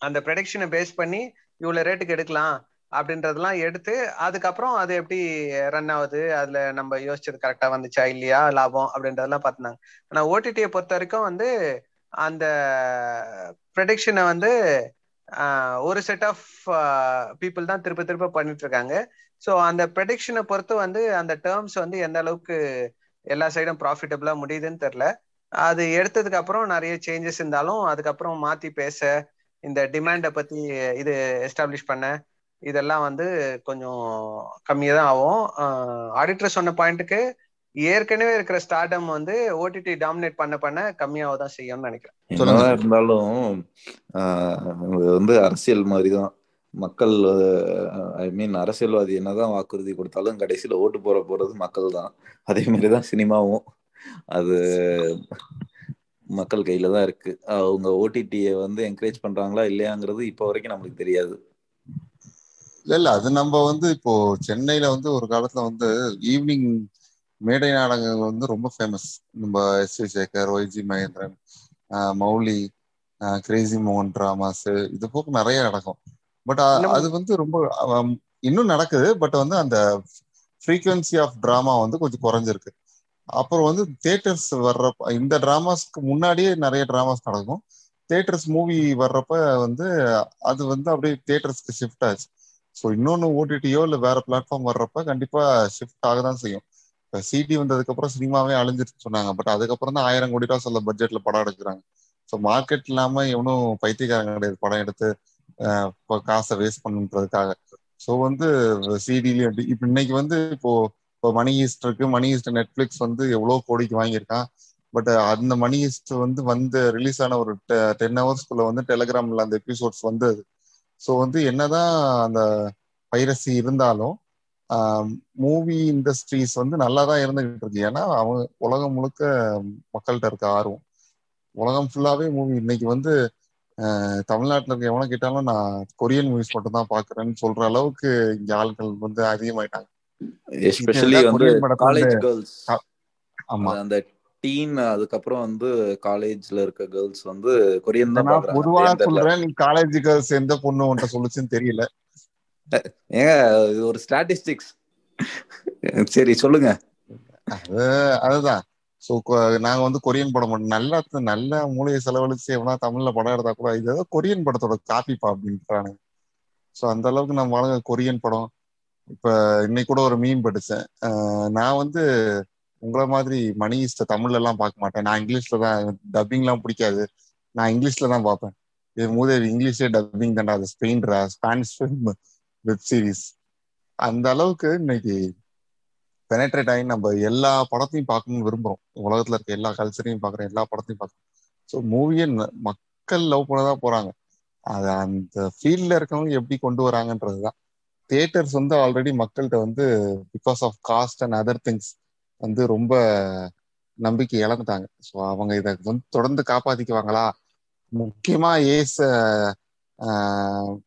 அந்த ப்ரெடிக்ஷனை பேஸ் பண்ணி இவ்வளவு ரேட்டுக்கு எடுக்கலாம் அப்படின்றதெல்லாம் எடுத்து அதுக்கப்புறம் அது எப்படி ரன் ஆகுது? அதுல நம்ம யோசிச்சது கரெக்டா வந்துச்சா இல்லையா? லாபம் அப்படின்றதெல்லாம் பார்த்துனாங்க. ஆனா ஓடிடியை பொறுத்த வரைக்கும் வந்து அந்த ப்ரெடிக்ஷனை வந்து ஒரு செட் ஆஃப் பீப்புள் தான் திருப்ப திருப்ப பண்ணிட்டு இருக்காங்க. ஸோ அந்த ப்ரெடிக்ஷனை பொறுத்து வந்து அந்த டேர்ம்ஸ் வந்து எந்த அளவுக்கு எல்லா சைடும் ப்ராஃபிட்டபிளா முடியுதுன்னு தெரில அது எடுத்ததுக்கு அப்புறம் நிறைய சேஞ்சஸ் இருந்தாலும் அதுக்கப்புறம் மாத்தி பேச இந்த டிமாண்டை பத்தி இது எஸ்டாப்ளிஷ் பண்ண இதெல்லாம் வந்து கொஞ்சம் கம்மியாக தான் ஆகும் ஆடிட்டர் சொன்ன பாயிண்ட்டுக்கு ஏற்கனவே இருக்கிற ஸ்டார்டம் வந்து ஓடிடி டாமினேட் பண்ண பண்ண கம்மியாக தான் செய்யும்னு நினைக்கிறேன். இருந்தாலும் வந்து அரசியல் மாதிரி தான் மக்கள் ஐ மீன் அரசியல்வாதி என்னதான் வாக்குறுதி கொடுத்தாலும் கடைசியில ஓட்டு போற போறது மக்கள் தான் அதே மாதிரிதான் சினிமாவும். அது மக்கள் கையில தான் இருக்கு. அவங்க ஓடிடியை வந்து என்கரேஜ் பண்றாங்களா இல்லையாங்கிறது இப்போ வரைக்கும் நம்மளுக்கு தெரியாது. இல்ல இல்ல. அது நம்ம வந்து இப்போ சென்னையில வந்து ஒரு காலத்துல வந்து ஈவினிங் மேடை நாடகங்கள் வந்து ரொம்ப ஃபேமஸ் நம்ம S V Shekhar Y G Mahendran Mouli crazy மோகன் டிராமாஸ் இது போக நிறைய நடக்கும் பட் அது வந்து ரொம்ப இன்னும் நடக்குது. பட் வந்து அந்த ஃப்ரீக்வன்சி ஆஃப் டிராமா வந்து கொஞ்சம் குறைஞ்சிருக்கு. அப்புறம் வந்து தியேட்டர்ஸ் வர்றப்ப இந்த டிராமாஸ்க்கு முன்னாடியே நிறைய டிராமாஸ் நடக்கும். தியேட்டர்ஸ் மூவி வர்றப்ப வந்து அது வந்து அப்படியே தியேட்டர்ஸ்க்கு ஷிஃப்ட் ஆச்சு. ஸோ இன்னொன்று ஓடிடியோ இல்லை வேற பிளாட்ஃபார்ம் வர்றப்ப கண்டிப்பா ஷிஃப்ட் ஆக தான் செய்யும். இப்போ சிடி வந்ததுக்கு அப்புறம் சினிமாவே அழிஞ்சிருச்சு சொன்னாங்க. பட் அதுக்கப்புறம் தான் ஆயிரம் கோடி ரூபா சொல்ல பட்ஜெட்ல படம் எடுக்கிறாங்க. ஸோ மார்க்கெட் இல்லாம எவனும் பைத்தியக்காரங்க கிடையாது. படம் எடுத்து இப்போ காசை வேஸ்ட் பண்ணுன்றதுக்காக ஸோ வந்து சிடிலையும் இப்போ இன்னைக்கு வந்து இப்போ இப்போ மணி ஈஸ்ட் இருக்கு. மணி ஈஸ்ட் நெட்ஃபிளிக்ஸ் வந்து எவ்வளோ கோடிக்கு வாங்கியிருக்கான். பட் அந்த மணி ஈஸ்ட் வந்து வந்து ரிலீஸ் ஆன ஒரு டென் ஹவர்ஸ்க்குள்ள வந்து டெலிகிராம்ல அந்த எபிசோட்ஸ் வந்தது. ஸோ வந்து என்னதான் அந்த பைரசி இருந்தாலும் மூவி இண்டஸ்ட்ரீஸ் வந்து நல்லா தான் இருந்துகிட்டு இருக்கு. ஏன்னா அவங்க உலகம் முழுக்க மக்கள்கிட்ட இருக்க ஆர்வம். உலகம் ஃபுல்லாவே மூவி இன்னைக்கு வந்து தமிழ்நாட்டில் இருக்க எவனை கேட்டாலும் நான் கொரியன் மூவிஸ் மட்டும் தான் பாக்குறேன்னு சொல்ற அளவுக்கு இங்க ஆட்கள் வந்து அதிகமாயிட்டாங்க. எஸ்பெஷலி வந்து காலேஜ் கேர்ள்ஸ் ஆமா. அந்த டீன் அதுக்கப்புறம் வந்து காலேஜ்ல இருக்க கேர்ள்ஸ் வந்து கொரியன் தான் பொதுவா சொல்றேன் நீ காலேஜ் கேர்ள்ஸ் எந்த பொண்ணு உன்ட்ட சொல்லுச்சுன்னு தெரியல. ஏங்க இது ஒரு ஸ்டாட்டிஸ்டிக்ஸ் சரி சொல்லுங்க. அது அதுதான். சோ நாங்க வந்து கொரியன் படம் மட்டும் நல்ல நல்ல மூளையை செலவழிச்சு எவனா தமிழ்ல படம் எடுத்தா கூட இது ஏதோ கொரியன் படத்தோட காப்பிப்பா அப்படின்றானுங்க. சோ அந்த அளவுக்கு நம்ம ஆளுங்க கொரியன் படம். இப்ப இன்னைக்கு கூட ஒரு மீன் படிச்சேன். நான் வந்து உங்களை மாதிரி மணி ஈஸ்ட தமிழ்ல எல்லாம் பார்க்க மாட்டேன். நான் இங்கிலீஷ்ல தான் டப்பிங் எல்லாம் பிடிக்காது. நான் இங்கிலீஷ்ல தான் பார்ப்பேன். இது மூதேவி இங்கிலீஷே டப்பிங் தான்டா. அது ஸ்பெயின்ரா ஸ்பானிஷ் ஃபிலிம் வெப் சீரிஸ் அந்த அளவுக்கு இன்னைக்கு பெனட்ரேட் ஆகி நம்ம எல்லா படத்தையும் பார்க்கணும்னு விரும்புறோம். உலகத்துல இருக்க எல்லா கல்ச்சரையும் பாக்குறோம் எல்லா படத்தையும் பார்க்கணும் ஸோ மூவியை மக்கள் லவ் பண்ணதான் போறாங்க. அது அந்த ஃபீல்ட்ல இருக்கவங்க எப்படி கொண்டு வராங்கன்றதுதான் தியேட்டர்ஸ் வந்து ஆல்ரெடி மக்கள்கிட்ட வந்து because of cost and other things வந்து ரொம்ப நம்பிக்கை இழந்துட்டாங்க. ஸோ அவங்க இதை வந்து தொடர்ந்து காப்பாத்திக்குவாங்களா? முக்கியமா ஏஸ்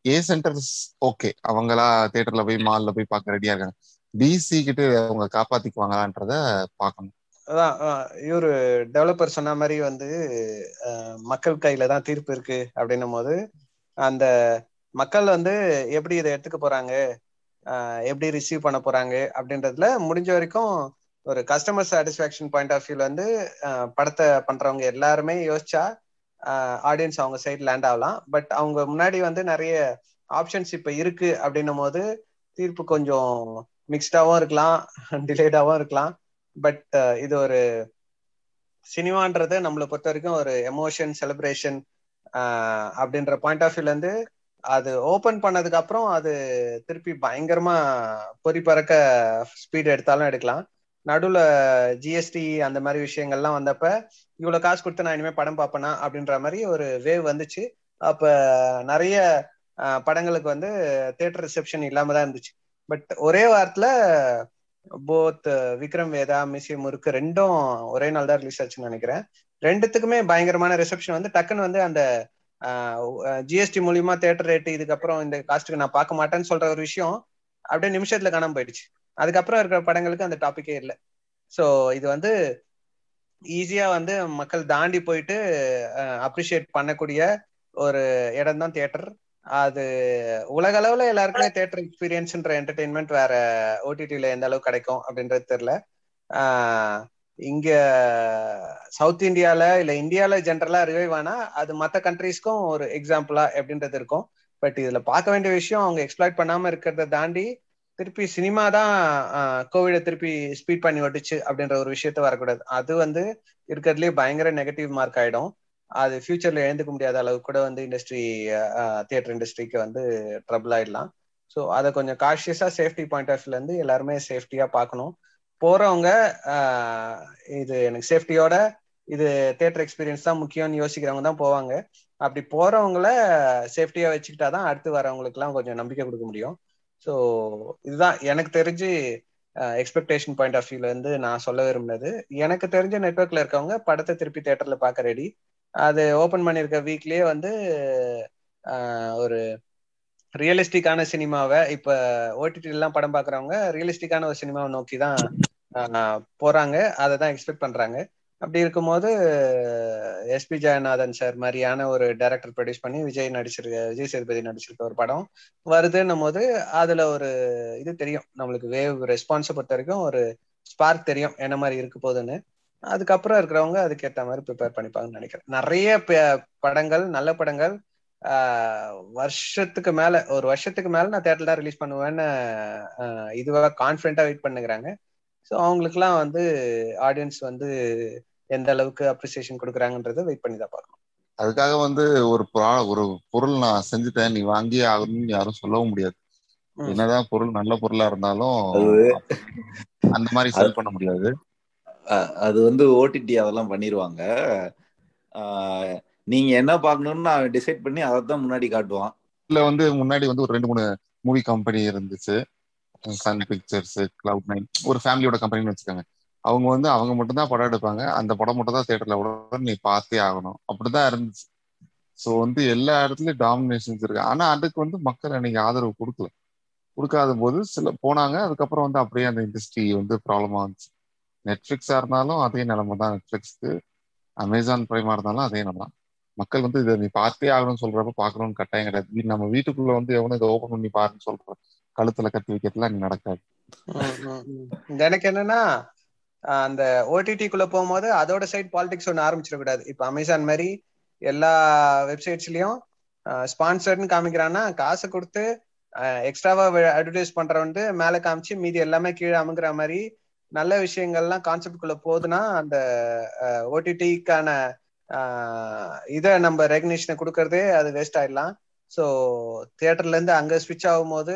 ஏ சென்டர்ஸ் ஓகே அவங்களா தியேட்டர்ல போய் மால்ல போய் பார்க்க ரெடியா இருக்காங்க. டிசி கிட்ட அவங்க காப்பாத்திக்குவாங்களான்றத பார்க்கணும் அதான் இவரு டெவலப்பர் சொன்ன மாதிரி வந்து மக்கள் கையில தான் தீர்ப்பு இருக்கு அப்படின்னும் போது அந்த மக்கள் வந்து எப்படி இதை எடுத்துக்க போறாங்க எப்படி ரிசீவ் பண்ண போறாங்க அப்படின்றதுல முடிஞ்ச வரைக்கும் ஒரு கஸ்டமர் சாட்டிஸ்ஃபேக்ஷன் பாயிண்ட் ஆஃப் வியூல வந்து படத்தை பண்றவங்க எல்லாருமே யோசிச்சா ஆடியன்ஸ் அவங்க சைடு லேண்ட் ஆகலாம். பட் அவங்க முன்னாடி வந்து நிறைய ஆப்ஷன்ஸ் இப்ப இருக்கு அப்படின்னும் போது தீர்ப்பு கொஞ்சம் மிக்ஸ்டாவும் இருக்கலாம் டிலேடாவும் இருக்கலாம். பட் uh, இது ஒரு சினிமான்றது நம்மளை பொறுத்த வரைக்கும் ஒரு எமோஷன் செலிப்ரேஷன் uh, அப்படின்ற பாயிண்ட் ஆஃப் வியூல இருந்து அது ஓபன் பண்ணதுக்கு அப்புறம் அது திருப்பி பயங்கரமா பொறி பறக்க ஸ்பீட் எடுத்தாலும் எடுக்கலாம். நடுவுல ஜிஎஸ்டி அந்த மாதிரி விஷயங்கள்லாம் வந்தப்ப இவ்வளவு காசு கொடுத்து நான் இனிமே படம் பார்ப்பேனா அப்படின்ற மாதிரி ஒரு வேவ் வந்துச்சு. அப்ப நிறைய uh, படங்களுக்கு வந்து தேட்டர் ரிசெப்ஷன் இல்லாம தான் இருந்துச்சு. பட் ஒரே வாரத்துல போத் விக்ரம் வேதா மிஸ்ஸி முறுக்கு ரெண்டும் ஒரே நாள் தான் ரிலீஸ் ஆச்சுன்னு நினைக்கிறேன். ரெண்டுத்துக்குமே பயங்கரமான ரிசப்ஷன் வந்து டக்குன்னு வந்து அந்த ஜிஎஸ்டி மூலியமா தேட்டர் ரேட்டு இதுக்கப்புறம் இந்த காஸ்ட்டுக்கு நான் பார்க்க மாட்டேன்னு சொல்ற ஒரு விஷயம் அப்படியே நிமிஷத்துல காணாம போயிடுச்சு. அதுக்கப்புறம் இருக்கிற படங்களுக்கு அந்த டாபிக்கே இல்லை. ஸோ இது வந்து ஈஸியா வந்து மக்கள் தாண்டி போயிட்டு அப்ரிஷியேட் பண்ணக்கூடிய ஒரு இடம் தான் தியேட்டர் அது உலக அளவுல எல்லாருக்குமே தியேட்டர் எக்ஸ்பீரியன்ஸ்ன்ற என்டர்டெயின்மெண்ட் வேற ஓடிடில எந்த அளவுக்கு கிடைக்கும் அப்படின்றது தெரியல. இங்க சவுத் இந்தியால இல்ல இந்தியால ஜென்ரலா ரிவைவ் ஆனா அது மத்த கண்ட்ரீஸ்க்கும் ஒரு எக்ஸாம்பிளா எப்படின்றது இருக்கும். பட் இதுல பார்க்க வேண்டிய விஷயம் அவங்க எக்ஸ்ப்ளாய்ட் பண்ணாம இருக்கிறத தாண்டி திருப்பி சினிமா தான் கோவிட திருப்பி ஸ்பீட் பண்ணி ஒட்டுச்சு அப்படின்ற ஒரு விஷயத்த வரக்கூடாது. அது வந்து இருக்கிறதுலயே பயங்கர நெகட்டிவ் மார்க் ஆயிடும். அது ஃபியூச்சர்ல எழுந்துக்க முடியாத அளவுக்கு கூட வந்து இண்டஸ்ட்ரி தியேட்டர் இண்டஸ்ட்ரிக்கு வந்து ட்ரபிள் ஆயிடலாம். ஸோ அதை கொஞ்சம் காஷியஸா சேஃப்டி பாயிண்ட் ஆஃப் வியூல இருந்து எல்லாருமே சேஃப்டியா பார்க்கணும். போறவங்க இது எனக்கு சேஃப்டியோட இது தியேட்டர் எக்ஸ்பீரியன்ஸ் தான் முக்கியம்னு யோசிக்கிறவங்க தான் போவாங்க. அப்படி போறவங்கள சேஃப்டியா வச்சுக்கிட்டாதான் அடுத்து வரவங்களுக்குலாம் கொஞ்சம் நம்பிக்கை கொடுக்க முடியும். ஸோ இதுதான் எனக்கு தெரிஞ்சு எக்ஸ்பெக்டேஷன் பாயிண்ட் ஆஃப் வியூல இருந்து நான் சொல்ல விரும்பினது. எனக்கு தெரிஞ்ச நெட்ஒர்க்ல இருக்கவங்க படத்தை திருப்பி தேட்டர்ல பார்க்க ரெடி அது ஓபன் பண்ணிருக்க வீக்லயே வந்து ஒரு ரியலிஸ்டிக்கான சினிமாவை இப்ப ஓடிடி எல்லாம் படம் பாக்குறவங்க ரியலிஸ்டிக்கான ஒரு சினிமாவை நோக்கி தான் போறாங்க. அதை தான் எக்ஸ்பெக்ட் பண்றாங்க. அப்படி இருக்கும்போது எஸ்பி ஜெயநாதன் சார் மாதிரியான ஒரு டைரக்டர் ப்ரொடியூஸ் பண்ணி விஜய் நடிச்சிருக்க விஜய் சேதுபதி நடிச்சிருக்க ஒரு படம் வருதுன்னும் போது அதுல ஒரு இது தெரியும். நம்மளுக்கு வேவ் ரெஸ்பான்ஸை பொறுத்த வரைக்கும் ஒரு ஸ்பார்க் தெரியும். என்ன மாதிரி இருக்க போகுதுன்னு. அதுக்கப்புறம் இருக்கிறவங்க அதுக்கேற்ற மாதிரி ப்ரிப்பேர் பண்ணிப்பாங்கன்னு நினைக்கிறேன். நிறைய படங்கள் நல்ல படங்கள் வருஷத்துக்கு மேல ஒரு வருஷத்துக்கு மேல நான் தேட்டர்ல தான் ரிலீஸ் பண்ணுவேன்னு இதுவாக கான்பிடண்டா வெயிட் பண்ணுகிறாங்க. ஸோ அவங்களுக்குலாம் வந்து ஆடியன்ஸ் வந்து எந்த அளவுக்கு அப்ரிசியேஷன் கொடுக்குறாங்கன்றத வெயிட் பண்ணி தான் பார்க்கணும். அதுக்காக வந்து ஒரு ஒரு பொருள் நான் செஞ்சுட்டேன் நீ வாங்கியே ஆகணும்னு யாரும் சொல்லவும் முடியாது. என்னதான் பொருள் நல்ல பொருளா இருந்தாலும் அந்த மாதிரி செல் பண்ண முடியாது. அது வந்து ஓடிடி அதெல்லாம் பண்ணிடுவாங்க நீங்க என்ன பார்க்கணும்னு நான் டிசைட் பண்ணி அதை தான் முன்னாடி காட்டுவான். இல்லை வந்து முன்னாடி வந்து ஒரு ரெண்டு மூணு மூவி கம்பெனி இருந்துச்சு. சன் பிக்சர்ஸ் கிளவுட் நைன் ஒரு ஃபேமிலியோட கம்பெனின்னு வச்சுக்கோங்க. அவங்க வந்து அவங்க மட்டும் தான் படம் எடுப்பாங்க. அந்த படம் மட்டும் தான் தேட்டர்ல விட நீ பார்த்தே ஆகணும். அப்படிதான் இருந்துச்சு. ஸோ வந்து எல்லா இடத்துலயும் டாமினேஷன்ஸ் இருக்கு. ஆனா அதுக்கு வந்து மக்கள் அன்னைக்கு ஆதரவு கொடுக்கல. கொடுக்காத போது சில போனாங்க. அதுக்கப்புறம் வந்து அப்படியே அந்த இண்டஸ்ட்ரி வந்து ப்ராப்ளமாக இருந்துச்சு. நெட்ஃப்ளிக்ஸாக இருந்தாலும் அதே நிலைமை தான். நெட்ஃப்ளிக்ஸ்க்கு அமேசான் பிரைமா இருந்தாலும் அதே நிலைமை தான். மக்கள் வந்து இதை நீ பார்த்தே ஆகணும்னு சொல்றப்ப பார்க்கணும்னு கட்டாயம் கிடையாது. நம்ம வீட்டுக்குள்ள வந்து எவனும் இதை ஓபன் பண்ணி பாருன்னு சொல்ற கழுத்துல கத்தி வைக்கிறதுலாம் நீ நடக்காது. எனக்கு என்னன்னா அந்த ஓடிடிக்குள்ள போகும்போது அதோட சைட் பாலிடிக்ஸ் ஒன்று ஆரம்பிச்சிடக்கூடாது இப்போ அமேசான் மாதிரி எல்லா வெப்சைட்ஸ்லயும் ஸ்பான்சர்ட்னு காமிக்கிறான்னா காசை கொடுத்து எக்ஸ்ட்ராவா அட்வர்டைஸ் பண்ற வந்து மேல காமிச்சு மீதி எல்லாமே கீழே அமுங்குற மாதிரி நல்ல விஷயங்கள்லாம் கான்செப்ட் குள்ள போகுதுன்னா அந்த ஓடிடிக்கான இதை நம்ம ரெகனேஷனை கொடுக்கறதே அது வேஸ்ட் ஆயிடலாம். ஸோ தியேட்டர்ல இருந்து அங்க ஸ்விட்ச் ஆகும்போது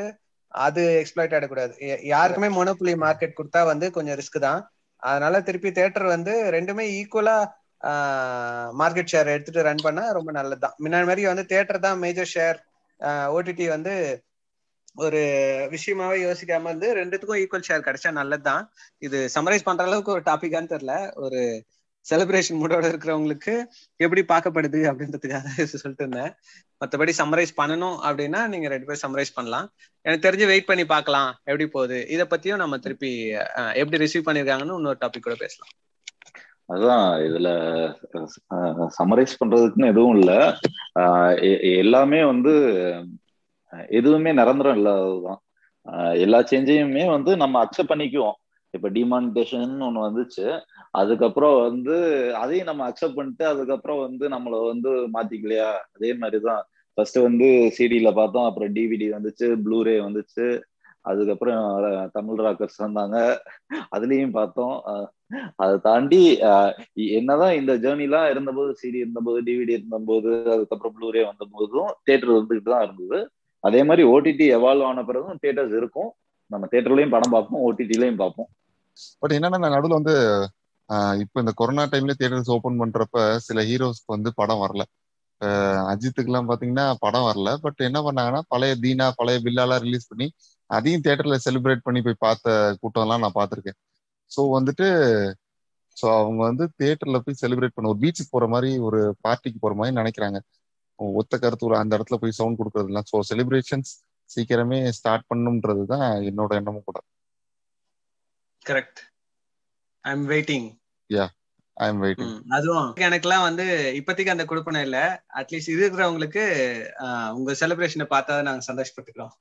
அது எக்ஸ்பிளைட் ஆயிடக்கூடாது. யாருக்குமே மொனோப்புலி மார்க்கெட் கொடுத்தா வந்து கொஞ்சம் ரிஸ்க் தான். அதனால திருப்பி தியேட்டர் வந்து ரெண்டுமே ஈக்குவலா மார்க்கெட் ஷேர் எடுத்துட்டு ரன் பண்ணா ரொம்ப நல்லதுதான். முன்னாடி மாதிரி வந்து தியேட்டர் தான் மேஜர் ஷேர் ஓடிடி வந்து ஒரு விஷயமாவே யோசிக்காம இருந்து ரெண்டுத்துக்கும் ஈக்குவல் ஷேர் கிடைச்சா நல்லதுதான். இது சம்மரைஸ் பண்ற அளவுக்கு ஒரு டாபிக்கான்னு தெரியல. ஒரு செலிப்ரேஷன் மூடோட இருக்கிறவங்களுக்கு எப்படி பார்க்கப்படுது அப்படின்றதுக்காக சொல்லிட்டு இருந்தேன். மற்றபடி சம்மரைஸ் பண்ணணும் அப்படின்னா நீங்க ரெண்டு பேரும் சம்மரைஸ் பண்ணலாம். எனக்கு தெரிஞ்சு வெயிட் பண்ணி பார்க்கலாம் எப்படி போகுது. இதை பத்தியும் நம்ம திருப்பி அஹ், எப்படி ரிசீவ் பண்ணிருக்காங்கன்னு இன்னொரு டாபிக் கூட பேசலாம். அதான் இதுல சம்மரைஸ் பண்றதுக்குன்னு எதுவும் இல்ல. ஆஹ் எல்லாமே வந்து எதுவுமே நிரந்தரம் இல்லாததுதான். எல்லா சேஞ்சையுமே வந்து நம்ம அக்செப்ட் பண்ணிக்குவோம். இப்ப டிமானிட்டேஷன் ஒண்ணு வந்துச்சு. அதுக்கப்புறம் வந்து அதையும் நம்ம அக்செப்ட் பண்ணிட்டு அதுக்கப்புறம் வந்து நம்மள வந்து மாத்திக்கலையா? அதே மாதிரிதான். ஃபர்ஸ்ட் வந்து சிடில பார்த்தோம். அப்புறம் டிவிடி வந்துச்சு. ப்ளூரே வந்துச்சு. அதுக்கப்புறம் தமிழ் ராக்கர்ஸ் வந்தாங்க. அதுலயும் பார்த்தோம். அஹ், அதை தாண்டி என்னதான் இந்த ஜேர்னிலாம் இருந்தபோது சிடி இருந்தபோது டிவிடி இருந்தபோது அதுக்கப்புறம் ப்ளூரே வந்த போதும் தேட்டர் வந்துகிட்டு தான் இருந்தது. அதே மாதிரி ஓடிடி எவால்வ் ஆன பிறகும் தியேட்டர்ஸ் இருக்கும். நம்ம தியேட்டர்லயும் படம் பார்ப்போம் ஓடிடிலையும் பார்ப்போம். பட் என்னன்னா நான் நடுவில் வந்து இப்போ இந்த கொரோனா டைம்ல தியேட்டர்ஸ் ஓபன் பண்றப்ப சில ஹீரோஸ்க்கு வந்து படம் வரல. அஜித்துக்கு எல்லாம் பாத்தீங்கன்னா படம் வரல. பட் என்ன பண்ணாங்கன்னா பழைய தீனா பழைய பில்லாலாம் ரிலீஸ் பண்ணி அதையும் தியேட்டர்ல செலிப்ரேட் பண்ணி போய் பார்த்த கூட்டம்லாம் நான் பார்த்துருக்கேன். ஸோ வந்துட்டு ஸோ அவங்க வந்து தியேட்டர்ல போய் செலிப்ரேட் பண்ண ஒரு பீச்சுக்கு போற மாதிரி ஒரு பார்ட்டிக்கு போற மாதிரி நினைக்கிறாங்க. ஒத்த கருத்து ஒரு அந்த இடத்துல போய் சவுண்ட் கொடுக்கறதுலாம் ஸோ செலிப்ரேஷன்ஸ் சீக்கிரமே ஸ்டார்ட் பண்ணுன்றது தான் என்னோட எண்ணமும் கூட. Correct I am waiting I am waiting அதுவும் எனக்கெல்லாம் வந்து இப்போதைக்கு அந்த கொடுப்பனை இல்ல. அட்லீஸ்ட் இது இருக்கிறவங்களுக்கு உங்க செலிப்ரேஷனை பார்த்தா நாங்க சந்தோஷப்பட்டுக்கிறோம்.